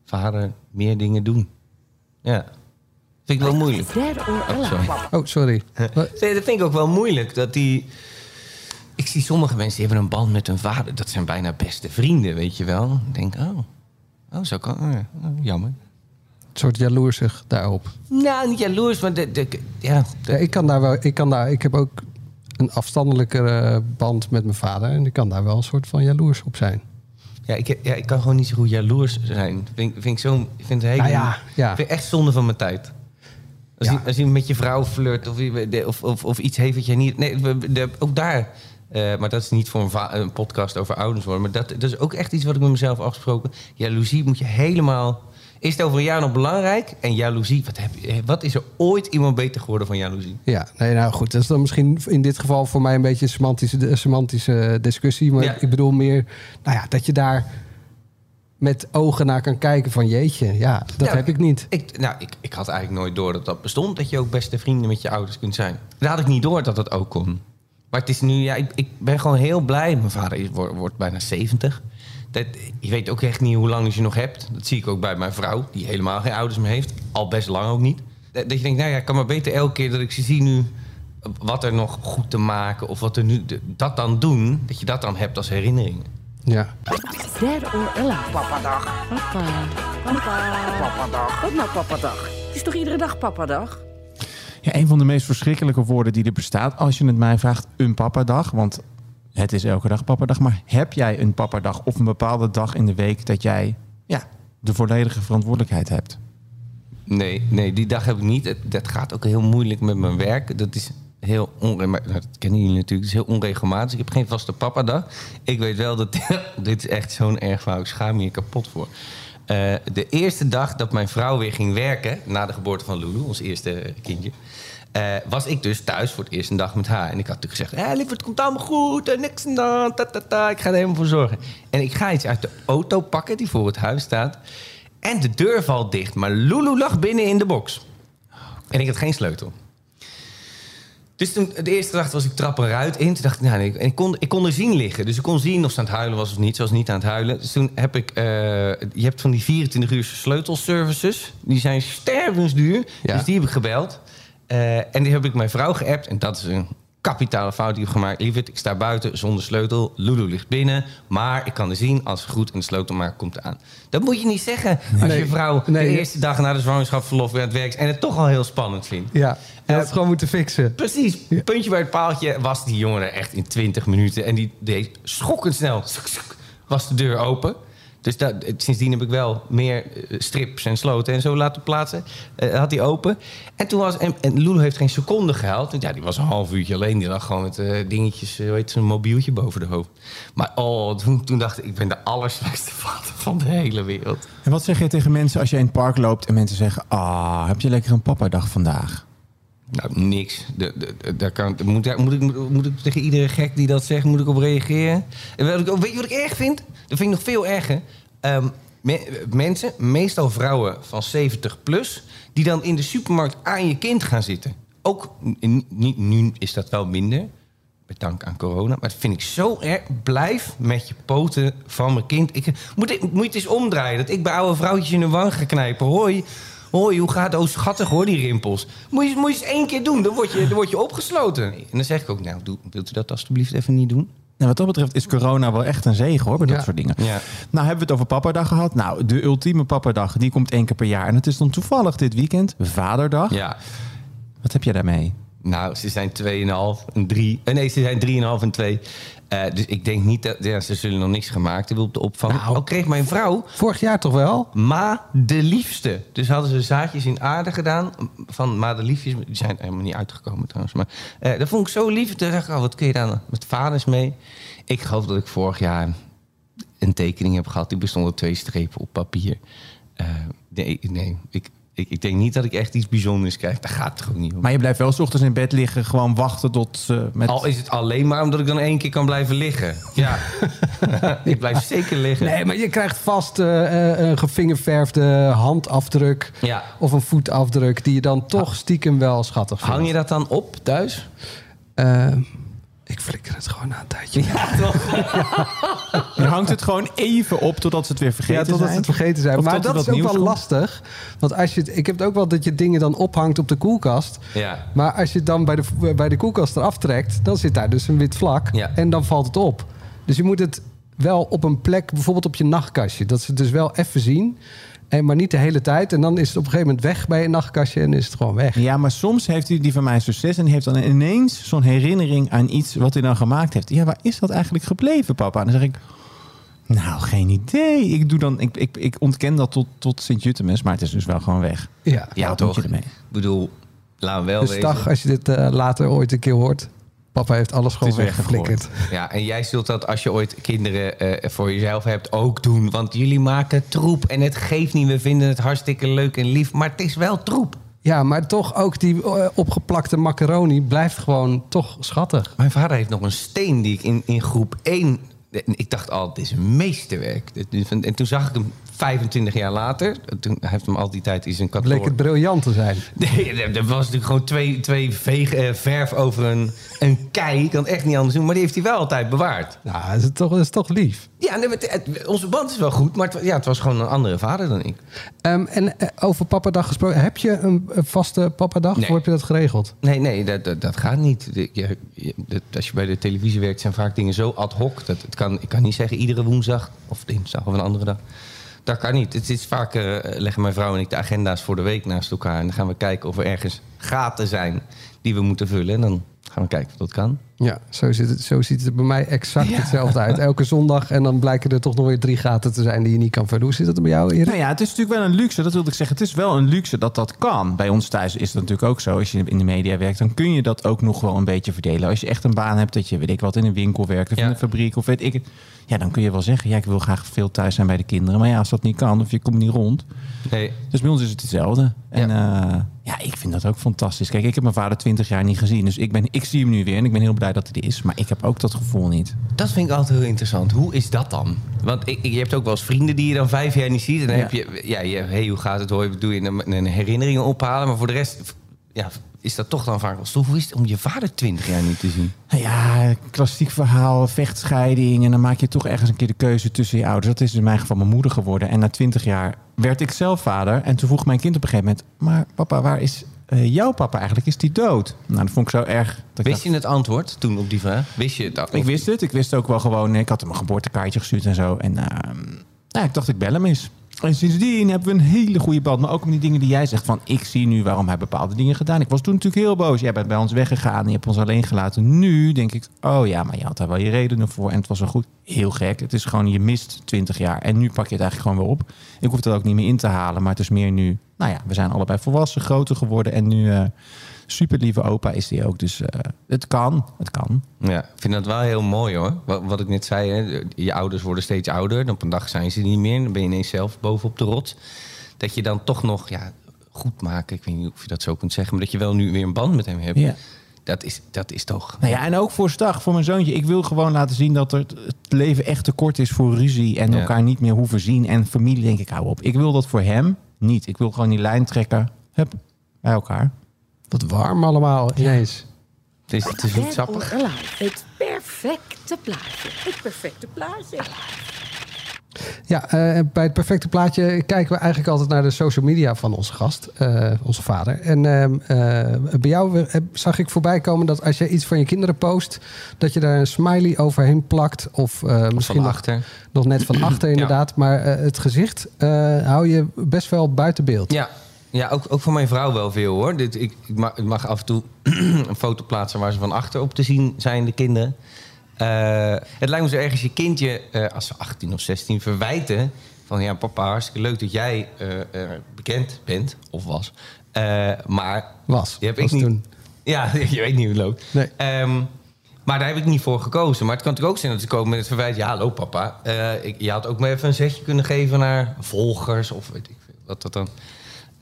vader meer dingen doen. Ja. Vind ik wel moeilijk. Oh, sorry. Oh, sorry. *laughs* Dat vind ik ook wel moeilijk. Dat die... Ik zie sommige mensen die hebben een band met hun vader. Dat zijn bijna beste vrienden, weet je wel. Ik denk, oh, oh zo kan... oh oh, jammer. Een soort jaloersig daarop. Nou, niet jaloers, maar de, de, ja, de- Ja, ik kan daar wel. Ik, kan daar, ik heb ook een afstandelijkere band met mijn vader. En ik kan daar wel een soort van jaloers op zijn. ja, ik, ja, ik kan gewoon niet zo goed jaloers zijn. Vind, ik- vind ik zo, ik vind het hele, Nou ja, ja. vind echt zonde van mijn tijd. Als, je, als je met je vrouw flirt of, of, of, of iets heeft wat je niet... Nee, de- ook daar... eh, maar dat is niet voor een, podcast over ouders worden. Maar dat, dat is ook echt iets wat ik met mezelf afgesproken. Jaloezie moet je helemaal... Is het over een jaar nog belangrijk? En jaloezie, wat, heb wat is er ooit iemand beter geworden van jaloezie? Ja, nee, nou goed. Dat is dan misschien in dit geval voor mij een beetje een semantische, semantische discussie. Maar Ja. ik bedoel meer, nou ja, dat je daar met ogen naar kan kijken van jeetje, ja, dat heb ik niet. Ik, nou, ik, ik had eigenlijk nooit door dat dat bestond. Dat je ook beste vrienden met je ouders kunt zijn. Dat had ik niet door dat dat ook kon. Maar het is nu, ja, ik, ik ben gewoon heel blij. Mijn vader is, wordt, wordt bijna 70. Dat, je weet ook echt niet hoe lang je nog hebt. Dat zie ik ook bij mijn vrouw, die helemaal geen ouders meer heeft. Al best lang ook niet. Dat, dat je denkt, nou ja, ik kan maar beter elke keer dat ik ze zie nu... wat er nog goed te maken of wat er nu... dat dan doen, dat je dat dan hebt als herinnering. Ja. Dead or Alive. Papadag. Papa. Papa. Papadag. Wat nou papadag? Het is toch iedere dag papadag? Ja, een van de meest verschrikkelijke woorden die er bestaat, als je het mij vraagt, een papadag. Want het is elke dag papadag. Maar heb jij een papadag of een bepaalde dag in de week dat jij ja, de volledige verantwoordelijkheid hebt? Nee, nee, die dag heb ik niet. Dat gaat ook heel moeilijk met mijn werk. Dat is heel onregelmatig. Nou, dat kennen jullie natuurlijk. Het is heel onregelmatig. Ik heb geen vaste papadag. Ik weet wel dat... *laughs* dit echt zo'n erg fout. Ik schaam me hier kapot voor. Eh, de eerste dag dat mijn vrouw weer ging werken... na de geboorte van Lulu, ons eerste kindje... eh, was ik dus thuis voor het eerst een dag met haar. En ik had natuurlijk gezegd... Hé, lieverd, het komt allemaal goed. En niks de hand. Ta, ta, ta. Ik ga er helemaal voor zorgen. En ik ga iets uit de auto pakken die voor het huis staat... En de deur valt dicht, maar Lulu lag binnen in de box. En ik had geen sleutel. Dus toen, de eerste dag was ik trap eruit in. Toen dacht ik, nou, nee, en ik, kon, ik kon er zien liggen. Dus ik kon zien of ze aan het huilen was of niet. Ze was niet aan het huilen. Dus toen heb ik... eh, je hebt van die 24 uur sleutelservices. Die zijn stervensduur. Ja. Dus die heb ik gebeld. Eh, en die heb ik mijn vrouw geappt. En dat is een kapitale fout die ik heb gemaakt. Lieverd, ik sta buiten zonder sleutel. Lulu ligt binnen. Maar ik kan er zien als goed en de sleutelmaker komt aan. Dat moet je niet zeggen als Nee. je vrouw Nee. de eerste dag na de zwangerschapsverlof weer aan het werk is... en het toch al heel spannend vindt. Ja, en dat gewoon moeten fixen. Precies. Puntje bij het paaltje was die jongen echt in 20 minuten. En die deed schokkend snel. Was de deur open. Dus dat, sindsdien heb ik wel meer eh, strips en sloten en zo laten plaatsen. Eh, had hij open. En toen was. En, en Lulu heeft geen seconde gehuild. Want ja, die was een half uurtje alleen. Die lag gewoon met eh, dingetjes, heet het, zo'n mobieltje boven de hoofd. Maar oh, toen, toen dacht ik, ik ben de allerslechtste *laughs* vader van de hele wereld. En wat zeg je tegen mensen als je in het park loopt en mensen zeggen: Ah, heb je lekker een papadag vandaag? Nou, niks. De, de, daar kan, moet, moet, ik, moet, ik tegen iedere gek die dat zegt, moet ik op reageren? Weet je wat ik erg vind? Dat vind ik nog veel erger. Ehm, me- mensen, meestal vrouwen van 70 plus, die dan in de supermarkt aan je kind gaan zitten. Ook niet, nu is dat wel minder, dank aan corona. Maar dat vind ik zo erg. Blijf met je poten van mijn kind. Ik, moet, moet je het eens omdraaien? Dat ik bij oude vrouwtjes in de wang ga knijpen. Hoi, hoi, hoe gaat het? Oh, schattig hoor, die rimpels. Moet je, moet je eens één keer doen, dan word je, dan word je opgesloten. En dan zeg ik ook, nou, doe, wilt u dat alstublieft even niet doen? Nou, wat dat betreft is corona wel echt een zegen hoor, bij dat soort dingen. Ja. Nou, hebben we het over papadag gehad. Nou, de ultieme papadag, die komt één keer per jaar. En het is dan toevallig dit weekend, Vaderdag. Ja. Wat heb jij daarmee? Nou, ze zijn 2,5 en 3. Eh, nee, ze zijn 3,5 en 2. Eh, dus ik denk niet dat... Ja, ze zullen nog niks gemaakt hebben op de opvang. Nou. Al kreeg mijn vrouw Vorig jaar toch wel? Ma de Liefste. Dus hadden ze zaadjes in aarde gedaan van Ma de Liefjes. Die zijn helemaal niet uitgekomen trouwens. Maar eh, dat vond ik zo lief. Toen dacht ik, oh, wat kun je dan met vaders mee? Ik geloof dat ik vorig jaar een tekening heb gehad. Die bestond uit twee strepen op papier. Nee, nee ik, ik, ik denk niet dat ik echt iets bijzonders krijg. Daar gaat het gewoon niet om. Maar je blijft wel 's ochtends in bed liggen, gewoon wachten tot ze met... Al is het alleen maar omdat ik dan één keer kan blijven liggen. Ja, *laughs* *laughs* ik blijf zeker liggen. Nee, maar je krijgt vast eh, eh, een gevingerverfde handafdruk Ja. of een voetafdruk die je dan toch stiekem wel schattig vindt. Hang je dat dan op thuis? Eh, ik flikker het gewoon na een tijdje. Ja, *laughs* *laughs* Je hangt het gewoon even op totdat ze het weer vergeten totdat zijn. ze het vergeten zijn. Of maar dat is ook wel komt. lastig. Want als je het, ik heb het ook wel dat je dingen dan ophangt op de koelkast. Ja. Maar als je het dan bij de, bij de koelkast eraf trekt, dan zit daar dus een wit vlak. Ja. En dan valt het op. Dus je moet het wel op een plek, bijvoorbeeld op je nachtkastje. Dat ze het dus wel even zien. En maar niet de hele tijd. En dan is het op een gegeven moment weg bij een nachtkastje en is het gewoon weg. Ja, maar soms heeft hij die van mij succes en die heeft dan ineens zo'n herinnering aan iets wat hij dan gemaakt heeft. Ja, waar is dat eigenlijk gebleven, papa? En dan zeg ik, nou, geen idee. Ik, doe dan, ik, ik, ik ontken dat tot, tot Sint-Jutemus, maar het is dus wel gewoon weg. Ja. Ja, toch? Ik bedoel, laten we wel Dus wezen. dag, als je dit eh, later ooit een keer hoort. Papa heeft alles gewoon weggeflikkerd. Ja, en jij zult dat als je ooit kinderen eh, voor jezelf hebt ook doen. Want jullie maken troep. En het geeft niet. We vinden het hartstikke leuk en lief. Maar het is wel troep. Ja, maar toch ook die eh, opgeplakte macaroni blijft gewoon toch schattig. Mijn vader heeft nog een steen die ik in, in groep 1... Ik dacht al, dit is een meesterwerk. En toen zag ik hem 25 jaar later. Toen hij heeft hem al die tijd in zijn Bleek kantoor... het briljant te zijn. *laughs* Nee, er was natuurlijk gewoon twee, twee veeg, eh, verf over een, een kei. Ik kan het echt niet anders doen. Maar die heeft hij wel altijd bewaard. Nou, dat is toch, dat is toch lief. Ja, nee, het- het- onze band is wel goed. Maar het, ja, het was gewoon een andere vader dan ik. Ehm, en eh, over papadag gesproken. Heb je een, een vaste papadag Nee. of heb je dat geregeld? Nee, nee, dat, dat, dat gaat niet. Je- je- dat- als je bij de televisie werkt, zijn vaak dingen zo ad hoc. Dat het kan, ik kan niet zeggen iedere woensdag of dinsdag of een andere dag. Dat kan niet. Het is vaak, eh, leggen mijn vrouw en ik de agenda's voor de week naast elkaar. En dan gaan we kijken of er ergens gaten zijn die we moeten vullen. En dan gaan we kijken of dat kan. Ja, zo, zit het, zo ziet het er bij mij exact hetzelfde uit. Elke zondag en dan blijken er toch nog weer drie gaten te zijn die je niet kan vullen. Hoe zit het er bij jou, Erik? Nou ja, het is natuurlijk wel een luxe. Dat wilde ik zeggen. Het is wel een luxe dat dat kan. Bij ons thuis is dat natuurlijk ook zo. Als je in de media werkt, dan kun je dat ook nog wel een beetje verdelen. Als je echt een baan hebt dat je, weet ik wat, in een winkel werkt of Ja. in een fabriek of weet ik het. Ja, dan kun je wel zeggen, ja, ik wil graag veel thuis zijn bij de kinderen. Maar ja, als dat niet kan of je komt niet rond. Nee, Dus bij ons is het hetzelfde. En ja. ja, ik vind dat ook fantastisch. Kijk, ik heb mijn vader twintig jaar niet gezien. Dus ik, ben, ik zie hem nu weer en ik ben heel blij dat hij er is. Maar ik heb ook dat gevoel niet. dat vind ik altijd heel interessant. Hoe is dat dan? Want ik, je hebt ook wel eens vrienden die je dan vijf jaar niet ziet. En dan Ja. heb je, ja, je, hey, hoe gaat het? Hoi, wat doe je? En dan- en herinneringen ophalen. Maar voor de rest ja, is dat toch dan vaak wel stof. Hoe is het om je vader twintig jaar niet te zien? Nou Ja, klassiek verhaal, vechtscheiding. En dan maak je toch ergens een keer de keuze tussen je ouders. Dat is in mijn geval mijn moeder geworden. En na twintig jaar werd ik zelf vader. En toen vroeg mijn kind op een gegeven moment... maar papa, waar is eh, jouw papa eigenlijk? Is die dood? Nou, dat vond ik zo erg. Wist dacht, je het antwoord toen op die vraag? Wist je dat? Ik wist het. Ik wist ook wel gewoon... Ik had hem een geboortekaartje gestuurd en zo. En nou, ik dacht, ik bel hem eens. En sindsdien hebben we een hele goede band. Maar ook om die dingen die jij zegt. Van, ik zie nu waarom hij bepaalde dingen gedaan. Ik was toen natuurlijk heel boos. Jij bent bij ons weggegaan. Je hebt ons alleen gelaten. Nu denk ik, oh ja, maar je had daar wel je redenen voor. En het was wel goed. Heel gek. Het is gewoon, je mist 20 jaar. En nu pak je het eigenlijk gewoon weer op. Ik hoef dat ook niet meer in te halen. Maar het is meer nu, nou ja, we zijn allebei volwassen, groter geworden. En nu eh super lieve opa is die ook. Dus eh, het kan. Het kan. Ja, ik vind dat wel heel mooi hoor. Wat, wat ik net zei, hè, je ouders worden steeds ouder. Op een dag zijn ze niet meer. Dan ben je ineens zelf bovenop de rots. Dat je dan toch nog ja, goed maken. Ik weet niet of je dat zo kunt zeggen. Maar dat je wel nu weer een band met hem hebt. Ja. Dat, is, dat is toch... Nou ja, en ook voor Stag, voor mijn zoontje. Ik wil gewoon laten zien dat er het leven echt te kort is voor ruzie en Ja. elkaar niet meer hoeven zien. En familie, denk ik, hou op. Ik wil dat voor hem niet. Ik wil gewoon die lijn trekken. Hup, bij elkaar. Wat warm allemaal ineens. Het is, het is niet sappig. Het perfecte plaatje. Het perfecte plaatje. Ja, eh, bij het perfecte plaatje kijken we eigenlijk altijd naar de social media van onze gast, eh, onze vader. En ehm, eh, bij jou zag ik voorbij komen dat als je iets van je kinderen post, dat je daar een smiley overheen plakt. Of eh, misschien Van nog, achter. nog net van achter *clears throat* inderdaad. Maar eh, het gezicht eh, hou je best wel buiten beeld. Ja, Ja, ook, ook voor mijn vrouw wel veel hoor. Dit, ik, ik, mag, ik mag af en toe *clears throat* een foto plaatsen waar ze van achter op te zien zijn, de kinderen. Eh, het lijkt me zo erg als je kindje, eh, als ze 18 of 16, verwijten van ja, papa, hartstikke leuk dat jij eh, bekend bent of was. Maar Was. die heb Was ik niet. toen. Ja, *laughs* je weet niet hoe het loopt. Nee. Ehm, maar daar heb ik niet voor gekozen. Maar het kan natuurlijk ook zijn dat ze komen met het verwijt... ja, hallo papa, ik, je had ook maar even een zetje kunnen geven naar volgers... of weet ik wat dat dan...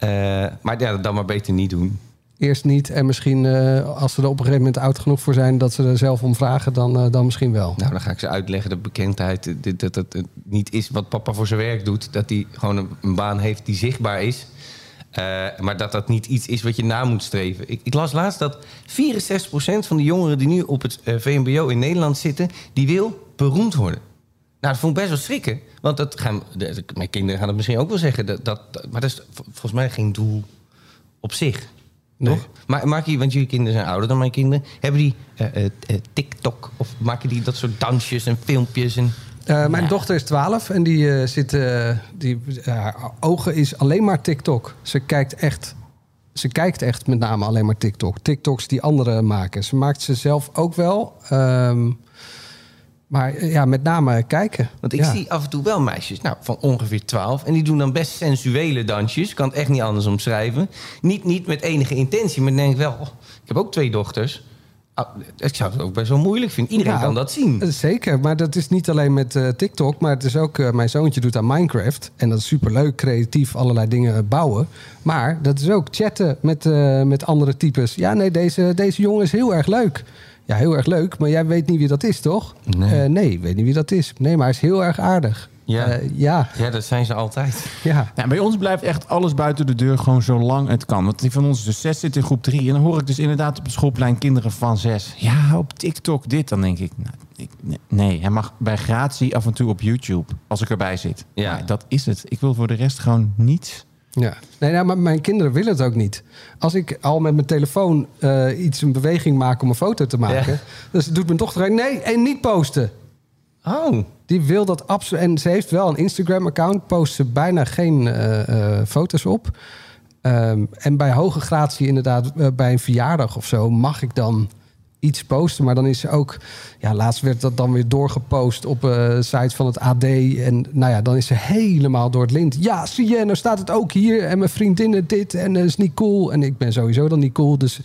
Eh, maar ja, dan maar beter niet doen. Eerst niet. En misschien eh, als ze er op een gegeven moment oud genoeg voor zijn... dat ze er zelf om vragen, dan, eh, dan misschien wel. Nou, dan ga ik ze uitleggen dat bekendheid... dat het niet is wat papa voor zijn werk doet. Dat hij gewoon een, een baan heeft die zichtbaar is... Maar dat dat niet iets is wat je na moet streven. Ik, ik las laatst dat 64% van de jongeren die nu op het VMBO in Nederland zitten... die wil beroemd worden. Nou, dat vond ik best wel schrikken. Want dat gaan, de- mijn kinderen gaan het misschien ook wel zeggen. Dat, dat, maar dat is volgens mij geen doel op zich. Nee. Toch? Maar maken want jullie kinderen zijn ouder dan mijn kinderen. Hebben die eh, eh, eh, TikTok? Of maken die dat soort dansjes en filmpjes? En... Mijn dochter is 12 en die zit. die, haar ogen is alleen maar TikTok. Ze kijkt echt. Ze kijkt echt met name alleen maar TikTok. TikToks die anderen maken. Ze maakt ze zelf ook wel. ehm, maar eh, ja, met name kijken. Want ik Ja. zie af en toe wel meisjes nou, van ongeveer 12. En die doen dan best sensuele dansjes. Ik kan het echt niet anders omschrijven. Niet, niet met enige intentie, maar denk ik wel... oh, ik heb ook twee dochters. Ah, ik zou het ook best wel moeilijk vinden. Iedereen Ja, kan dat zien. eh, Zeker, maar dat is niet alleen met eh, TikTok, maar het is ook, mijn zoontje doet aan Minecraft. En dat is superleuk, creatief, allerlei dingen bouwen. Maar dat is ook chatten met, met andere types. Ja, nee, deze, deze jongen is heel erg leuk. Ja, heel erg leuk, maar jij weet niet wie dat is, toch? Nee. Eh, nee, ik weet niet wie dat is. Nee, maar hij is heel erg aardig. Ja. Eh, ja, Ja, dat zijn ze altijd. ja. Ja, bij ons blijft echt alles buiten de deur gewoon zolang het kan. Want die van ons, dus zes, zit in groep drie. En dan hoor ik dus inderdaad op het schoolplein kinderen van zes. Ja, op TikTok dit. Dan denk ik, nou, ik nee, nee, hij mag bij gratie af en toe op YouTube. Als ik erbij zit. Ja. Maar dat is het. Ik wil voor de rest gewoon niets. Ja, nee, nou, maar mijn kinderen willen het ook niet. Als ik al met mijn telefoon eh, iets een beweging maak om een foto te maken, Ja. *laughs* dus doet mijn dochter ook, nee, en niet posten. Oh, Die wil dat absoluut. En ze heeft wel een Instagram-account, post ze bijna geen eh, eh, foto's op. Ehm, en bij hoge gratie, inderdaad, bij een verjaardag of zo, mag ik dan iets posten. Maar dan is ze ook. Ja, laatst werd dat dan weer doorgepost op eh sites van het AD. En nou ja, dan is ze helemaal door het lint. Ja, zie je, nou staat het ook hier. En mijn vriendinnen dit. En dat is niet cool. En ik ben sowieso dan niet cool. Dus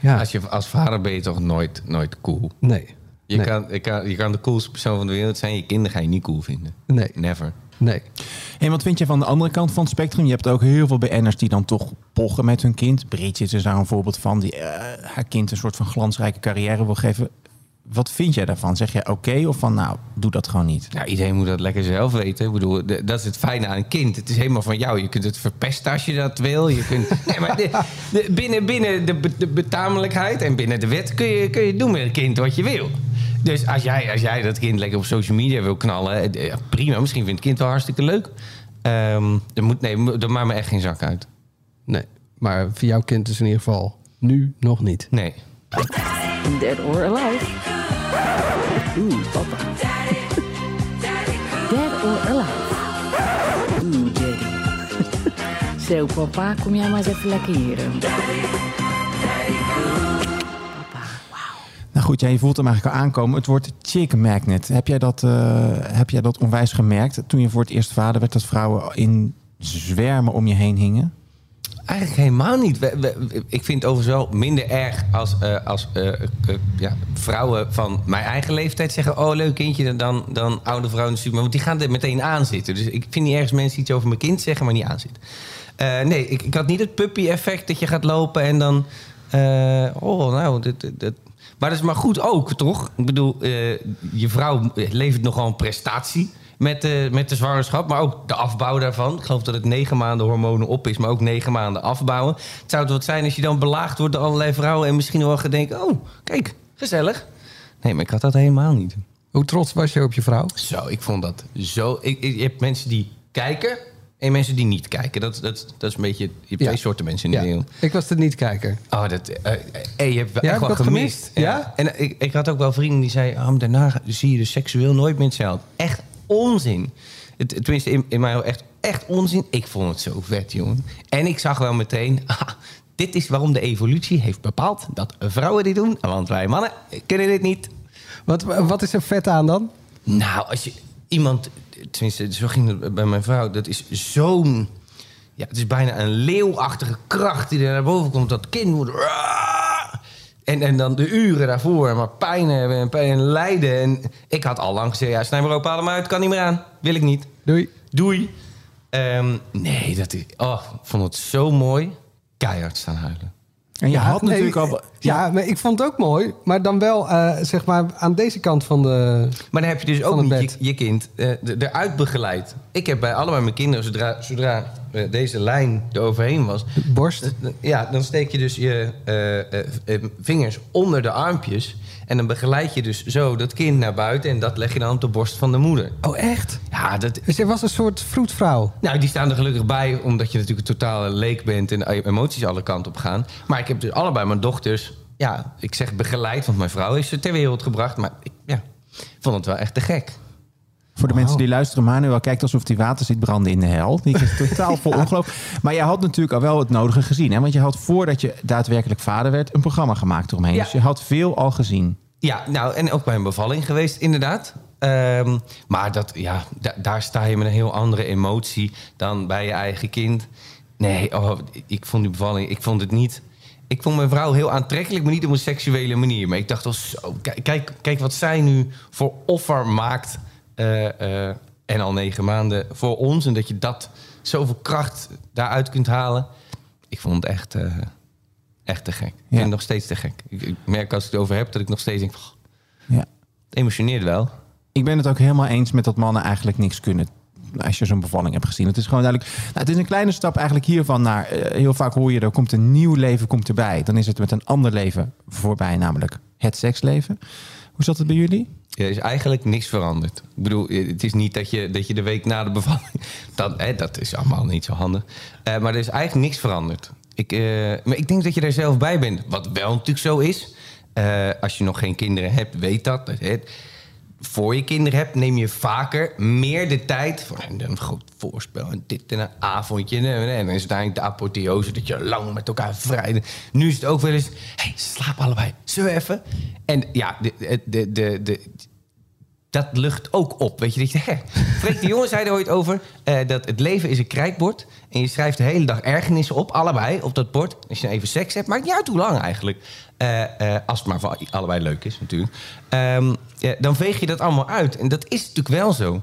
ja, als, je, als vader ben je toch nooit, nooit cool. nee. Je, nee, kan, je, kan, je kan de coolste persoon van de wereld zijn. Je kinderen ga je niet cool vinden. nee, Never. Nee. En wat vind je van de andere kant van het spectrum? Je hebt ook heel veel BN'ers die dan toch pochen met hun kind. Bridget is daar een voorbeeld van. Die eh, haar kind een soort van glansrijke carrière wil geven. Wat vind jij daarvan? Zeg je oké of van nou, doe dat gewoon niet? Nou, iedereen moet dat lekker zelf weten. Ik bedoel, dat is het fijne aan een kind. Het is helemaal van jou. Je kunt het verpesten als je dat wil. Je kunt, *laughs* nee, maar de, de- binnen, binnen de, be- de betamelijkheid en binnen de wet kun je, kun je doen met een kind wat je wil. Dus als jij, als jij dat kind lekker op social media wil knallen, eh, ja, prima. Misschien vindt het kind wel hartstikke leuk. Ehm er moet, nee, er maakt me echt geen zak uit. Nee, maar voor jouw kind is in ieder geval nu nog niet. Nee. Dead or Alive. Oeh, papa. *laughs* Dead or Alive. Oeh, daddy. *laughs* Zo, papa, kom jij maar eens even lekker hier. Papa, wauw. Nou goed, ja, je voelt hem eigenlijk al aankomen. Het wordt chick magnet. Heb jij, dat, eh, heb jij dat onwijs gemerkt toen je voor het eerst vader werd... dat vrouwen in zwermen om je heen hingen? Eigenlijk helemaal niet. Ik vind het overigens wel minder erg als, eh, als eh, eh, ja, vrouwen van mijn eigen leeftijd zeggen... oh, leuk kindje, dan, dan oude vrouwen super. Want die gaan er meteen aan zitten. Dus ik vind niet ergens mensen iets over mijn kind zeggen, maar niet aanzitten. Nee, ik, ik had niet het puppy-effect dat je gaat lopen en dan... oh, nou, dit, dit. Maar dat is maar goed ook, toch? Ik bedoel, je vrouw levert nogal een prestatie met de, met de zwangerschap, maar ook de afbouw daarvan. Ik geloof dat het negen maanden hormonen op is, maar ook negen maanden afbouwen. Het zou het wat zijn als je dan belaagd wordt door allerlei vrouwen en misschien wel gaat denken: oh, kijk, gezellig. Nee, maar ik had dat helemaal niet. Hoe trots was je op je vrouw? Zo, ik vond dat zo. Ik, ik- je hebt mensen die kijken en mensen die niet kijken. Dat, dat, dat is een beetje. Je hebt Ja. twee soorten mensen in de Ja, wereld. ik was de niet-kijker. Oh, dat, eh, je hebt Ja, echt wel gemist. gemist? Ja? En ik, ik had ook wel vrienden die zeiden... Oh, daarna zie je dus seksueel nooit meer hetzelfde. Echt onzin. Het, tenminste, in, in mijn echt echt onzin. Ik vond het zo vet, jongen. En ik zag wel meteen... *laughs* ah, dit is waarom de evolutie heeft bepaald dat vrouwen dit doen. Want wij mannen kunnen dit niet. Wat, wat is er vet aan dan? Nou, als je iemand... Tenminste, zo ging het bij mijn vrouw. Dat is zo'n... Ja, het is bijna een leeuwachtige kracht die er naar boven komt. Dat kind moet... En, en dan de uren daarvoor, maar pijn hebben en pijn en lijden. En ik had al lang gezegd, ja, snij maar op, haal hem uit, kan niet meer aan. Wil ik niet. Doei. Doei. Ehm, nee, dat is... Oh, ik vond het zo mooi. Keihard staan huilen. En je had nee, natuurlijk al... Ja, maar ik vond het ook mooi. Maar dan wel, eh, zeg maar, aan deze kant van de... Maar dan heb je dus ook niet je, je kind de- eruit begeleid. Ik heb bij allebei mijn kinderen, zodra, zodra eh, deze lijn er overheen was... Borst. Ja, dan steek je dus je vingers onder de armpjes... en dan begeleid je dus zo dat kind naar buiten... en dat leg je dan op de borst van de moeder. Oh, echt? Ja, dat, Dus je was een soort vroedvrouw. nou, die staan er gelukkig bij, omdat je natuurlijk een totale leek bent en emoties alle kanten op gaan. Maar ik heb dus allebei mijn dochters, ja, ik zeg begeleid, want mijn vrouw is ze ter wereld gebracht. Maar ik ja, vond het wel echt te gek. Voor de mensen die luisteren, Manuel kijkt alsof hij water ziet branden in de hel. Die is totaal vol *laughs* ongeloof. Maar jij had natuurlijk al wel het nodige gezien. Hè? Want je had voordat je daadwerkelijk vader werd... een programma gemaakt eromheen. Ja. Dus je had veel al gezien. Ja, nou, en ook bij een bevalling geweest, inderdaad. Ehm, maar dat, ja, da- daar sta je met een heel andere emotie dan bij je eigen kind. Nee, oh, ik vond die bevalling, ik vond het niet... Ik vond mijn vrouw heel aantrekkelijk, maar niet op een seksuele manier. Maar ik dacht wel zo, kijk, kijk, wat zij nu voor offer maakt. eh, eh, en al negen maanden voor ons. En dat je dat zoveel kracht daaruit kunt halen. Ik vond het echt, eh, echt te gek. Ik vind het nog steeds te gek. Ik, ik merk als ik het over heb dat ik nog steeds denk... "Goh, Ja. het emotioneert wel. Ik ben het ook helemaal eens met dat mannen eigenlijk niks kunnen. Als je zo'n bevalling hebt gezien. Het is gewoon duidelijk. Nou, het is een kleine stap eigenlijk hiervan naar. eh, heel vaak hoor je er komt een nieuw leven komt erbij. Dan is het met een ander leven voorbij, namelijk het seksleven. Hoe zat het bij jullie? Er is eigenlijk niks veranderd. Ik bedoel, het is niet dat je, dat je de week na de bevalling... *laughs* Dat, hè, dat is allemaal niet zo handig. Eh, maar er is eigenlijk niks veranderd. Ik, eh, maar ik denk dat je er zelf bij bent. Wat wel natuurlijk zo is. eh, als je nog geen kinderen hebt, weet dat. Voor je kinderen hebt, neem je vaker meer de tijd... voor een, groot voorspel en dit en een avondje. En, dan is het eigenlijk de apotheose dat je lang met elkaar vrij... Nu is het ook wel eens... hey, slaap allebei. Zullen we even? En ja, de, de, de, de- dat lucht ook op. Weet je, dat je, *laughs* hè, de Jonge zei er ooit over eh, dat het leven is een krijtbord. En je schrijft de hele dag ergernissen op, allebei, op dat bord. Als je dan even seks hebt, maakt niet uit hoe lang eigenlijk. Eh, eh, als het maar voor allebei leuk is, natuurlijk. Ehm, dan veeg je dat allemaal uit. En dat is natuurlijk wel zo.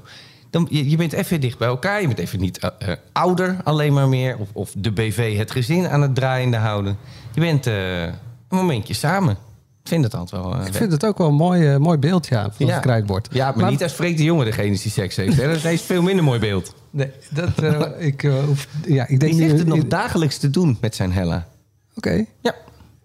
Dan, je, bent even dicht bij elkaar. Je bent even niet ouder alleen maar meer. Of, of de BV het gezin aan het draaiende houden. Je bent een momentje samen. Ik vind het altijd wel... eh, Ik vind het ook wel een mooi, eh, mooi beeld, ja, van Ja. het krijtbord. ja, maar, niet als Freek de Jonge degene die seks heeft. Hè? Dat is veel minder mooi beeld. Nee, dat, eh, *laughs* ik, eh, hoef, ja, ik denk Die zegt het nog dagelijks te doen met zijn Hella. Oké. Ja,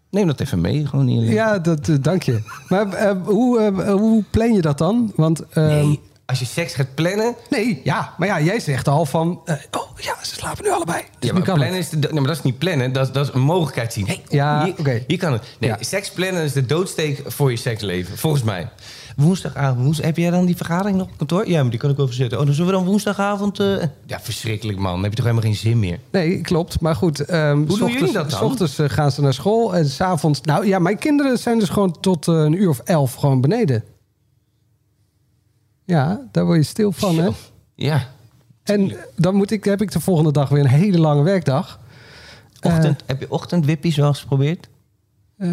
neem dat even mee. Gewoon leven. Ja, dat, eh, dank je. Maar eh, hoe, eh, hoe plan je dat dan? Want, ehm, Nee, als je seks gaat plannen... nee, ja, maar ja, jij zegt al van... eh, oh ja, ze slapen nu allebei. Dus Ja, nu maar, kan plannen het. is de, nee, maar dat is niet plannen. Dat is, dat is een mogelijkheid zien. Hey, Ja, hier, oké. hier kan het. Nee, Ja. seks plannen is de doodsteek voor je seksleven. Volgens mij. Woensdagavond. woensdag- heb jij dan die vergadering nog op kantoor? Ja, maar die kan ik wel verzetten. Oh, dan zullen we dan woensdagavond... eh, Ja, verschrikkelijk man. Dan heb je toch helemaal geen zin meer. Nee, klopt. Maar goed, ehm, doen s jullie ochtends, dat dan? s ochtends eh, gaan ze naar school en s'avonds... Nou ja, mijn kinderen zijn dus gewoon tot een uur of elf gewoon beneden. Ja, daar word je stil van, hè? Ja. En dan moet ik, heb ik de volgende dag weer een hele lange werkdag. Ochtend, heb je ochtendwippies wel eens geprobeerd? Eh,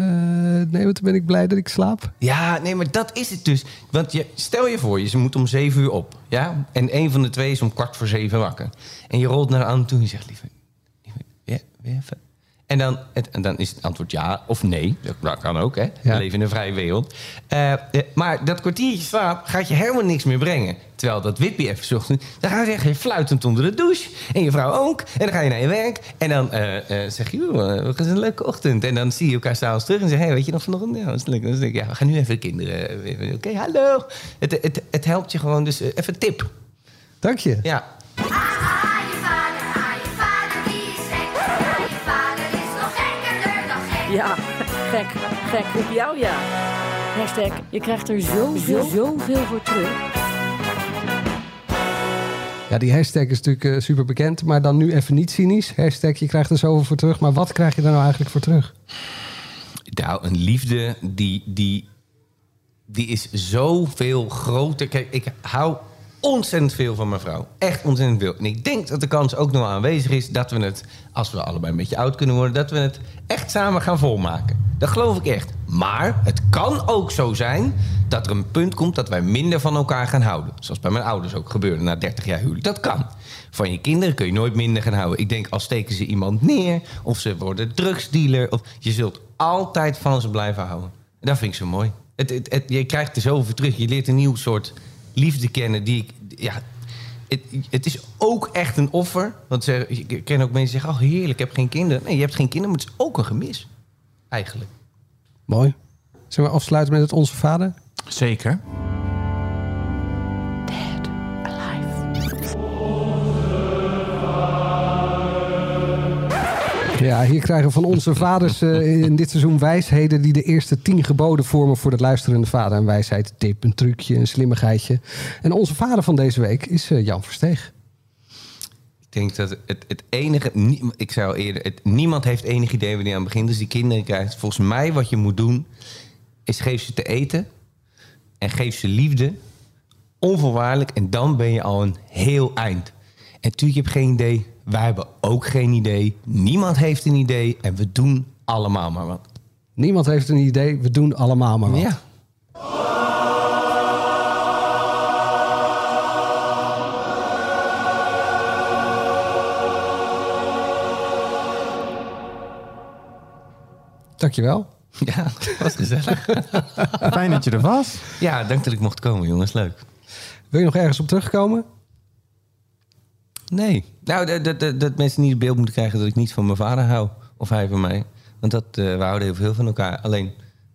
nee, want dan ben ik blij dat ik slaap. Ja, nee, maar dat is het dus. Want je, stel je voor, je ze moet om zeven uur op. Ja? En een van de twee is om kwart voor zeven wakker. En je rolt naar aan toe en je zegt... Lieve, lieve ja, weer even. En dan, het, en dan is het antwoord ja of nee. Dat, dat kan ook, hè. We Ja. leven in een vrije wereld. Eh, maar dat kwartiertje slaap gaat je helemaal niks meer brengen. Terwijl dat wippie even zocht, dan ga je echt fluitend onder de douche. En je vrouw ook. En dan ga je naar je werk. En dan eh, eh, zeg je, "Oeh, eh, het is een leuke ochtend. En dan zie je elkaar s'avonds terug en zeg je... Hey, weet je nog vanochtend? Ja, dat is leuk. Dan zeg ik, ja, we gaan nu even de kinderen... Oké, hallo. Het, het, het helpt je gewoon. Dus even een tip. Dank je. Ja. Ja, gek. Gek op jou, ja. Hashtag, je krijgt er zoveel, zoveel voor terug. Ja, die hashtag is natuurlijk super bekend, maar dan nu even niet cynisch. Hashtag, je krijgt er zoveel voor terug. Maar wat krijg je er nou eigenlijk voor terug? Nou, een liefde die, die, die is zoveel groter. Kijk, ik hou ontzettend veel van mijn vrouw. Echt ontzettend veel. En ik denk dat de kans ook nog aanwezig is dat we het, als we allebei een beetje oud kunnen worden, dat we het echt samen gaan volmaken. Dat geloof ik echt. Maar het kan ook zo zijn dat er een punt komt dat wij minder van elkaar gaan houden. Zoals bij mijn ouders ook gebeurde na 30 jaar huwelijk. Dat kan. Van je kinderen kun je nooit minder gaan houden. Ik denk, als steken ze iemand neer of ze worden drugsdealer. Of, je zult altijd van ze blijven houden. En dat vind ik zo mooi. Het, je krijgt er zoveel terug. Je leert een nieuw soort liefde kennen die ik... Ja, het, het is ook echt een offer. Want ze, ik ken ook mensen die zeggen... Oh, heerlijk, ik heb geen kinderen. Nee, je hebt geen kinderen, maar het is ook een gemis. Eigenlijk. Mooi. Zullen we afsluiten met het Onze Vader? Zeker. *laughs* Ja, hier krijgen van onze vaders eh, in dit seizoen wijsheden die de eerste tien geboden vormen voor de luisterende vader. Een wijsheid, tip, een trucje, een slimmigheidje. En onze vader van deze week is eh, Jan Versteeg. Ik denk dat het, het enige... Ik zei al eerder, het, niemand heeft enig idee wanneer aan begint. Dus die kinderen krijgen... Volgens mij wat je moet doen... is geef ze te eten. En geef ze liefde. Onvoorwaardelijk. En dan ben je al een heel eind. En natuurlijk, je hebt geen idee. Wij hebben ook geen idee. Niemand heeft een idee. En we doen allemaal maar wat. Niemand heeft een idee, we doen allemaal maar wat. Ja. Dankjewel. Ja, was gezellig. Fijn dat je er was. Ja, dank dat ik mocht komen, jongens. Leuk. Wil je nog ergens op terugkomen? Nee. Nou, dat, dat, dat, dat mensen niet het beeld moeten krijgen dat ik niet van mijn vader hou. Of hij van mij. Want dat, eh, we houden heel veel van elkaar. Alleen,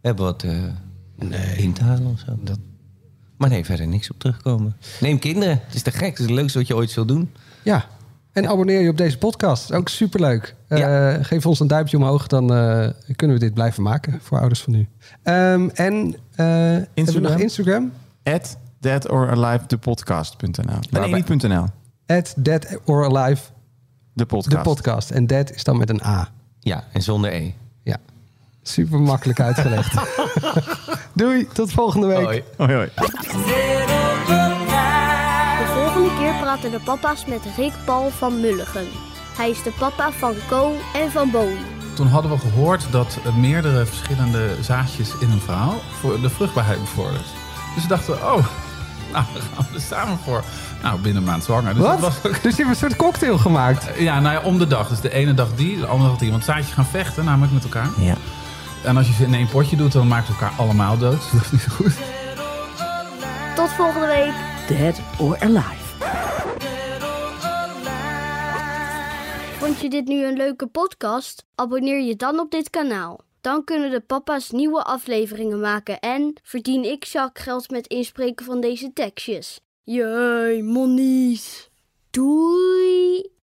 we hebben wat eh, in te halen of zo. Dat... Maar nee, verder niks op terugkomen. Neem kinderen. Het is te gek. Het is het leukste wat je ooit zult doen. Ja. En abonneer je op deze podcast. Ook superleuk. Eh, Ja. Geef ons een duimpje omhoog, dan eh, kunnen we dit blijven maken voor ouders van nu. Ehm, en eh hebben we nog Instagram? At deadoralivethepodcast.nl. Nee, Waarbij- niet .nl. At Dead or Alive, De podcast. de podcast. En dead is dan met een A. Ja, en zonder E. Ja. Super makkelijk uitgelegd. *laughs* Doei, tot volgende week. Hoi. Hoi, hoi. De volgende keer praten de papa's met Rick Paul van Mulligen. Hij is de papa van Co en van Bowie. Toen hadden we gehoord dat meerdere verschillende zaadjes in een vrouw voor de vruchtbaarheid bevordert. Dus we dachten, oh, *laughs* nou, daar gaan we er samen voor. Nou, binnen een maand zwanger. Dus Wat? dat was ook- Dus je hebt een soort cocktail gemaakt. ja, nou ja, om de dag. Dus de ene dag die, de andere dag die. Want zaadjes gaan vechten, namelijk met elkaar. Ja. En als je ze in één potje doet, dan maakt het elkaar allemaal dood. *laughs* Dat is niet zo goed. Tot volgende week. Dead or Alive. Vond je dit nu een leuke podcast? Abonneer je dan op dit kanaal. Dan kunnen de papa's nieuwe afleveringen maken en verdien ik zakgeld met inspreken van deze tekstjes. Jee, monies. Doei!